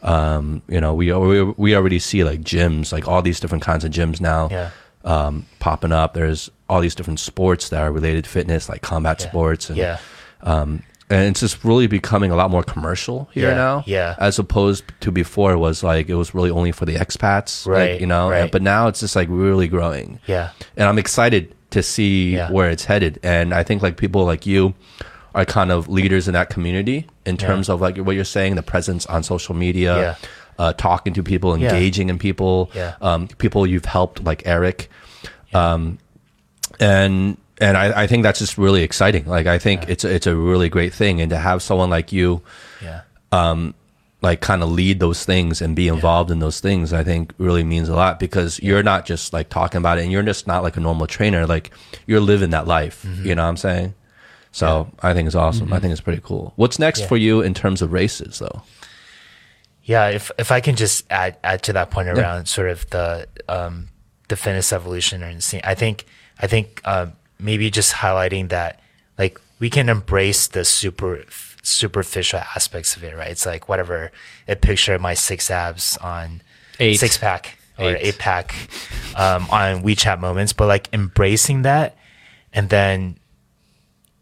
Um, you know, we, we we already see like gyms, like all these different kinds of gyms now Yeah. Um, popping up. There's all these different sports that are related to fitness, like combat Yeah. sports, and Yeah. um, and it's just really becoming a lot more commercial here Yeah, now. yeah. As opposed to before, it was like it was really only for the expats, like, Right, you know. right. But now it's just like really growing Yeah. and I'm excited to see Yeah. where it's headed. And I think like people like you are kind of leaders in that community in terms of like what you're saying, the presence on social media, Yeah. Uh, talking to people, Yeah. engaging in people, Yeah. um, people you've helped like Aric, um, and and I, I think that's just really exciting. Like I think it's a- it's a really great thing, and to have someone like you Yeah. like kind of lead those things and be involved in those things i think really means a lot because you're not just like talking about it and you're just not like a normal trainer like you're living that life Mm-hmm. you know what i'm saying so i think it's awesome i think it's pretty cool what's next Yeah. for you in terms of races though Yeah, if if I can just add add to that point around sort of the um, the fitness evolution and scene, I think I think um, maybe just highlighting that like we can embrace the super superficial aspects of it, right? It's like whatever a picture of my six abs on Eight. six pack or Eight. eight pack um, on WeChat moments, but like embracing that and then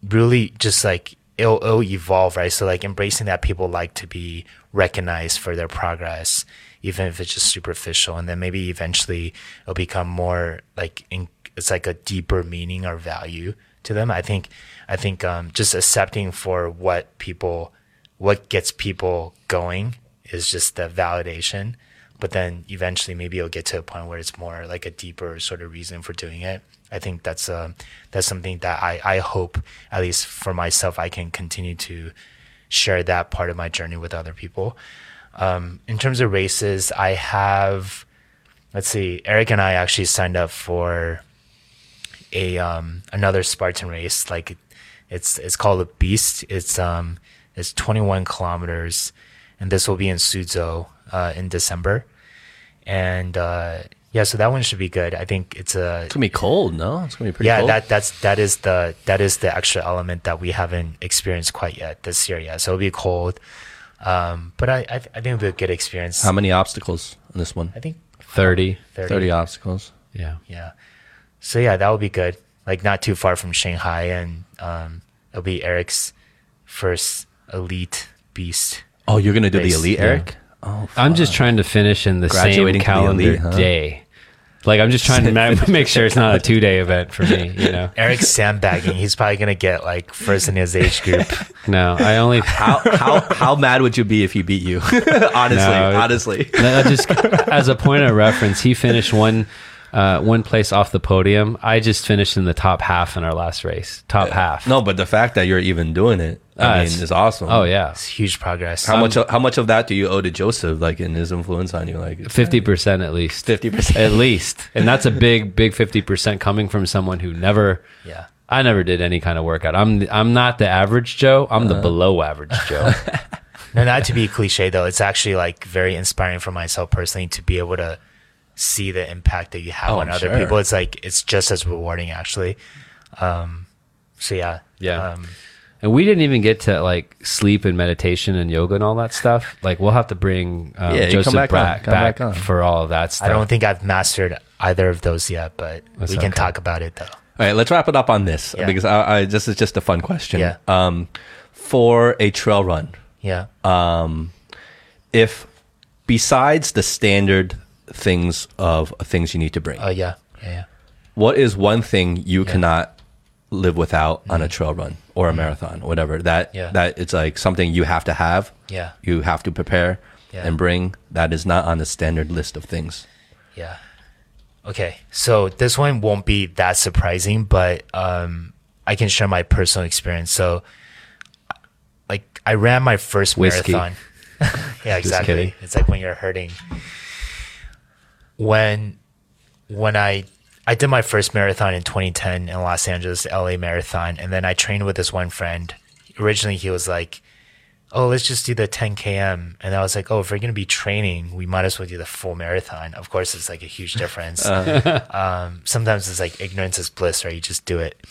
really just like it'll, it'll evolve, right? So like embracing that people like to be recognized for their progress, even if it's just superficial, and then maybe eventually it'll become more like in, it's like a deeper meaning or value to them. I think I think um, just accepting for what people what gets people going is just the validation. But then eventually, maybe it'll get to a point where it's more like a deeper sort of reason for doing it. I think that's uh, that's something that I, I hope, at least for myself, I can continue to share that part of my journey with other people. Um, in terms of races, I have, let's see, Aric and I actually signed up for a um, another Spartan race. Like it's it's called a Beast. It's um it's 21 kilometers, and this will be in Suzhou uh, in December. And uh, yeah, so that one should be good. I think it's a it's gonna be cold no it's gonna be pretty yeah cold that that's that is the that is the extra element that we haven't experienced quite yet this year. Yeah, so it'll be cold. Um, but I I, I think it'll be a good experience. how many obstacles in this one I think 30. 30. 30 obstacles Yeah. Yeah. So yeah, that would be good. Like not too far from Shanghai, and um, it'll be Aric's first elite beast. oh you're gonna do the Race, elite yeah. Eric oh I'm just trying to finish in the Graduating same to the calendar elite, huh? day. Like I'm just trying to ma- make sure it's not a two day event for me. You know, Aric's sandbagging. He's probably gonna get like first in his age group. no, I only how how how mad would you be if he beat you honestly No, honestly No, just as a point of reference, he finished one uh, one place off the podium. I just finished in the top half in our last race. Top half. no but the fact that you're even doing it i uh, mean it's- is awesome Oh yeah, It's huge progress. How um, much? Of, how much of that do you owe to Joseph? Like in his influence on you? Like fifty percent at least. fifty percent. At least, and that's a big, big fifty percent coming from someone who never. Yeah. I never did any kind of workout. I'm I'm not the average Joe. I'm the uh-huh. below average Joe. No, not to be cliche though. It's actually like very inspiring for myself personally to be able to see the impact that you have Oh, on I'm other sure. people. It's like it's just as rewarding actually. Um, so yeah, Yeah. Um, And we didn't even get to like sleep and meditation and yoga and all that stuff. Like we'll have to bring um, Yeah, you come Joseph back on, back, come back, back on. for all of that stuff. I don't think I've mastered either of those yet, but That's we can okay. talk about it though. All right, let's wrap it up on this Yeah. because I, I this is just a fun question. Yeah. Um, for a trail run, Yeah. if besides the standard things of things you need to bring. Oh yeah, yeah, yeah. what is one thing you cannot live without on a trail run or a marathon or whatever that Mm-hmm. Yeah. that it's like something you have to have Yeah. you have to prepare Yeah. and bring that is not on the standard list of things Yeah. Okay. So this one won't be that surprising, but um, I can share my personal experience. So, like, I ran my first Whiskey. marathon. yeah, exactly. It's like when you're hurting. When, when I I did my first marathon in 2010 in Los Angeles, LA marathon, and then I trained with this one friend. Originally, he was like, oh, let's just do the 10 km. And I was like, oh, if we're going to be training, we might as well do the full marathon. Of course, it's like a huge difference. um, sometimes it's like ignorance is bliss, right? You just do it.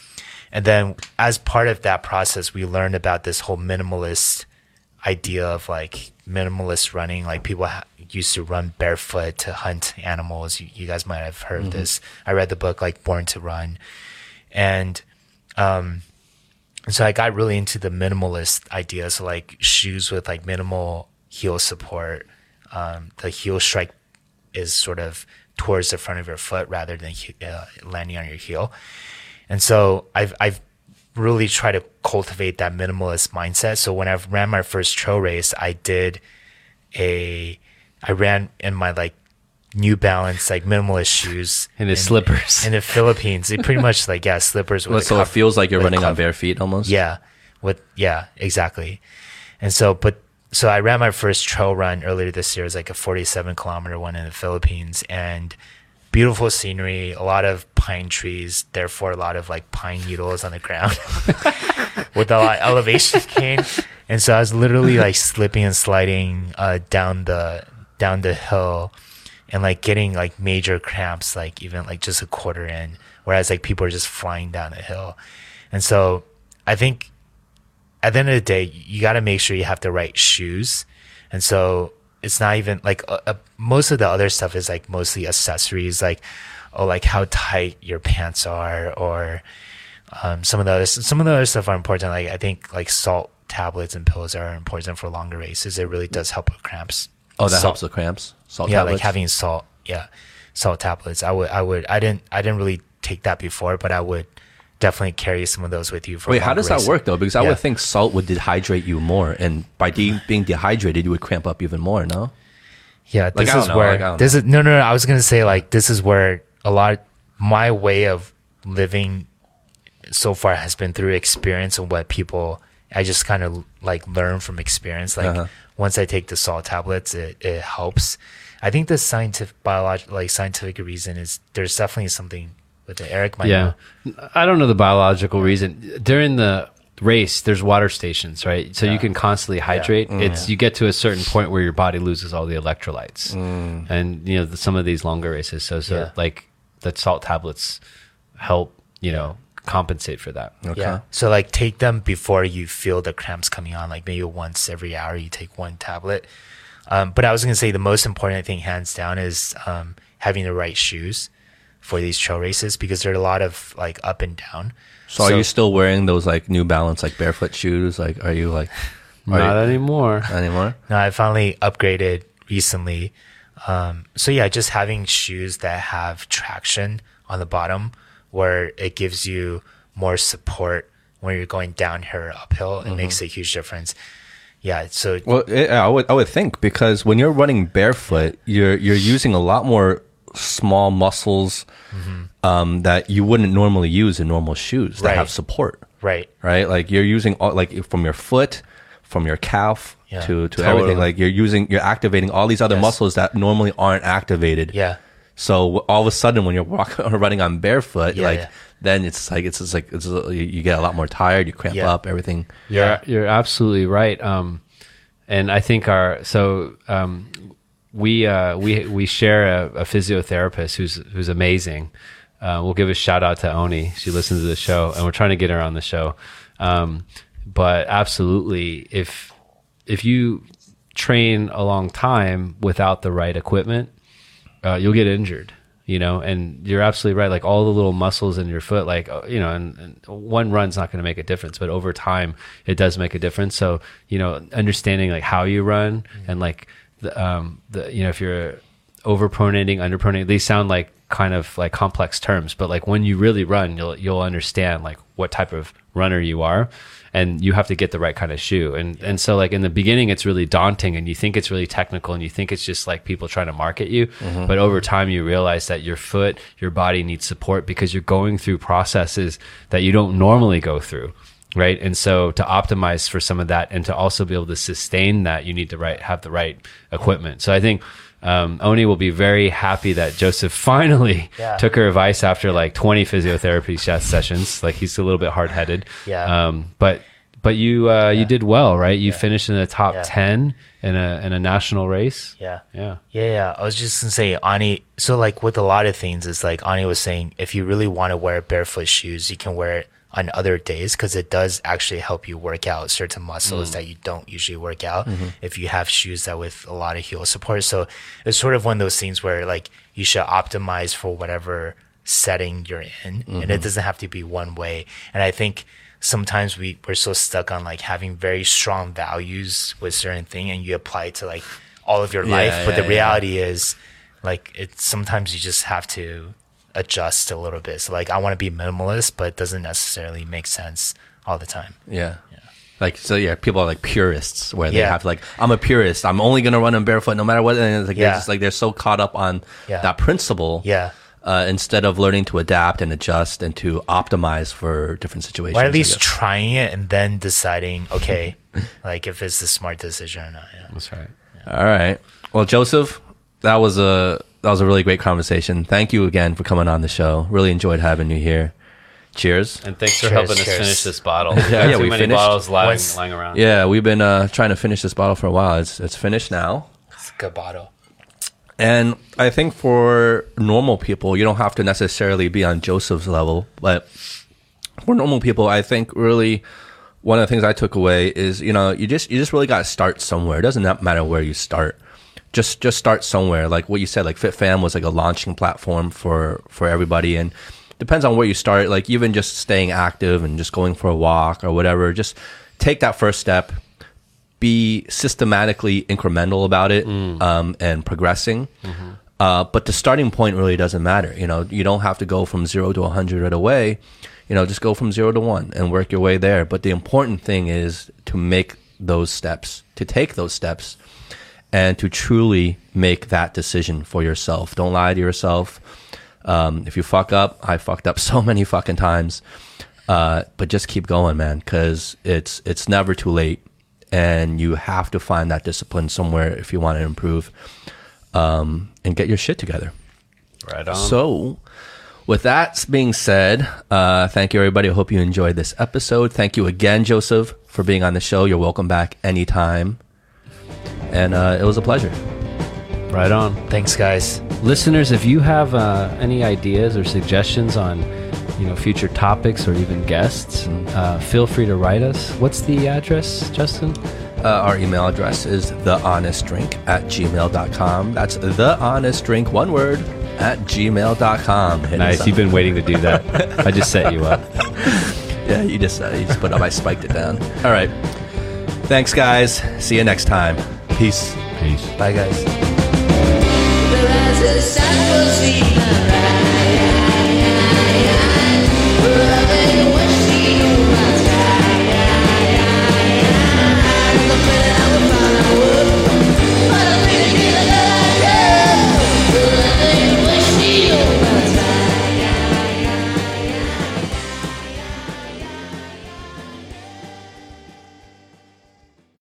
And then as part of that process, we learned about this whole minimalist idea of like minimalist running. Like people ha- used to run barefoot to hunt animals. You, you guys might have heard of this. I read the book like Born to Run. And, um, so I got really into the minimalist idea. So like shoes with like minimal heel support. Um, the heel strike is sort of towards the front of your foot rather than uh, landing on your heel. And so I've I've really try to cultivate that minimalist mindset. So when I ran my first trail race, I did a I ran in my like New Balance like minimalist shoes And his in- slippers. in the Philippines. It pretty much like yeah, slippers a so it feels like you're running on bare feet almost Yeah. With yeah, exactly. And so but so I ran my first trail run earlier this year. It was like a 47 kilometer one in the Philippines and beautiful scenery, a lot of pine trees, therefore a lot of like pine needles on the ground with a lot of elevation gain. And so I was literally like slipping and sliding uh, down the down the hill and like getting like major cramps like even like just a quarter in whereas like people are just flying down the hill. And so I think at the end of the day, you got to make sure you have the right shoes. And so it's not even like uh, uh, most of the other stuff is like mostly accessories, like oh, like how tight your pants are, or um, some of the other some of the other stuff are important. Like I think like salt tablets and pills are important for longer races. It really does help with cramps. oh that Salt- helps with cramps salt yeah, tablets like having salt. Yeah, salt tablets. I would, I would, I didn't, I didn't really take that before, but I would definitely carry some of those with you for. wait how does that work though because i Yeah. would think salt would dehydrate you more and by de- being dehydrated you would cramp up even more no Yeah, this don't is know, where like, this is no, no, no. I was gonna say like this is where a lot my way of living so far has been through experience and what people I just kind of like learn from experience. Like Uh-huh. once I take the salt tablets, it it helps. I think the scientific biological like scientific reason is there's definitely something with it. Aric might yeah. know. I don't know the biological reason. During the race, there's water stations, right? So you can constantly hydrate. It's you get to a certain point where your body loses all the electrolytes, and you know the, some of these longer races. So so Yeah. like the salt tablets help you know compensate for that. okay Yeah. So like take them before you feel the cramps coming on. Like maybe once every hour you take one tablet. Um, but I was gonna say the most important thing, hands down, is um, having the right shoes for these trail races because there are a lot of like up and down. so are you still wearing those like new balance like barefoot shoes like are you like are Not you- anymore. anymore No, I finally upgraded recently. Um, so yeah, just having shoes that have traction on the bottom where it gives you more support when you're going downhill or uphill, it makes a huge difference. Yeah. So Well, it, I would I would think because when you're running barefoot, you're you're using a lot more small muscles um, that you wouldn't normally use in normal shoes that Right. have support, right. right? Like you're using all, like from your foot, from your calf Yeah, to to totally. everything. Like you're using you're activating all these other Yes. muscles that normally aren't activated. Yeah. So all of a sudden, when you're walking or running on barefoot, Yeah, like yeah. then it's like it's just like it's you, you get a lot more tired. You cramp Yeah. up everything. You're you're absolutely right. Um, and I think our so um, we uh, we we share a, a physiotherapist who's who's amazing. Uh, we'll give a shout out to Oni. She listens to the show, and we're trying to get her on the show. Um, but absolutely, if if you train a long time without the right equipment, uh, you'll get injured. You know, and you're absolutely right. Like all the little muscles in your foot, like uh, you know, and, and one run's not going to make a difference, but over time, it does make a difference. So you know, understanding like how you run and like the um the you know if you're overpronating, underpronating. These sound like kind of like complex terms, but like when you really run, you'll you'll understand like what type of runner you are, and you have to get the right kind of shoe. And and so like in the beginning, it's really daunting, and you think it's really technical, and you think it's just like people trying to market you. But over time, you realize that your foot, your body needs support because you're going through processes that you don't normally go through right and so to optimize for some of that and to also be able to sustain that you need to right have the right equipment so i think um, oni will be very happy that joseph finally Yeah. took her advice after like 20 physiotherapy sessions like he's a little bit hard-headed Yeah. um, but but you uh, you did well right you finished in the top Yeah. 10 in a in a national race Yeah. yeah Yeah, yeah. I was just gonna say, Ani. So, like with a lot of things, it's like Ani was saying, if you really want to wear barefoot shoes, you can wear it on other days because it does actually help you work out certain muscles mm. that you don't usually work out mm-hmm. if you have shoes that with a lot of heel support. So it's sort of one of those things where like you should optimize for whatever setting you're in, and it mm-hmm. doesn't have to be one way. And I think sometimes we we're so stuck on like having very strong values with certain thing, and you apply it to like all of your life. But the yeah. reality is, like, it's sometimes you just have to adjust a little bit. So like, I want to be minimalist, but it doesn't necessarily make sense all the time. Yeah. Like so, yeah. People are like purists, where they Yeah. have like, I'm a purist. I'm only gonna run in barefoot, no matter what. And it's like they're Yeah. just like they're so caught up on Yeah. that principle, Yeah. Uh, instead of learning to adapt and adjust and to optimize for different situations. Or at least trying it and then deciding, okay, like if it's the smart decision or not. Yeah. that's right All right. Well, Joseph, that was a that was a really great conversation. Thank you again for coming on the show. Really enjoyed having you here. Cheers. and thanks for Cheers, helping us finish this bottle Yeah, yeah, too we many finished. bottles lying, Once- lying around Yeah, we've been uh, trying to finish this bottle for a while. It's it's finished now. It's a good bottle. And I think for normal people, you don't have to necessarily be on Joseph's level, but for normal people, I think really one of the things I took away is you know you just you just really got to start somewhere. It doesn't not matter where you start. Just just start somewhere. Like what you said, like FitFam was like a launching platform for for everybody, and depends on where you start. Like even just staying active and just going for a walk or whatever. Just take that first step be systematically incremental about it um, and progressing. Uh, but the starting point really doesn't matter. You know, you don't have to go from zero to 100 right away. You know, just go from zero to one and work your way there. But the important thing is to make those steps, to take those steps, and to truly make that decision for yourself. Don't lie to yourself. Um, if you fuck up, I fucked up so many fucking times. Uh, but just keep going, man, because it's it's never too late, and you have to find that discipline somewhere if you want to improve, um, and get your shit together. right on So, with that being said, uh, thank you everybody. I hope you enjoyed this episode. Thank you again, Joseph, for being on the show. You're welcome back anytime, and uh, it was a pleasure. right on Thanks, guys. listeners if you have uh, any ideas or suggestions on you know future topics or even guests uh, feel free to write us what's the address justin Uh, our email address is thehonestdrink at gmail.com. That's thehonestdrink, one word, at gmail.com. Hit nice you've been waiting to do that i just set you up Yeah, you just, uh, you just put up, I spiked it down. All right. Thanks, guys. See you next time. Peace. peace Bye, guys.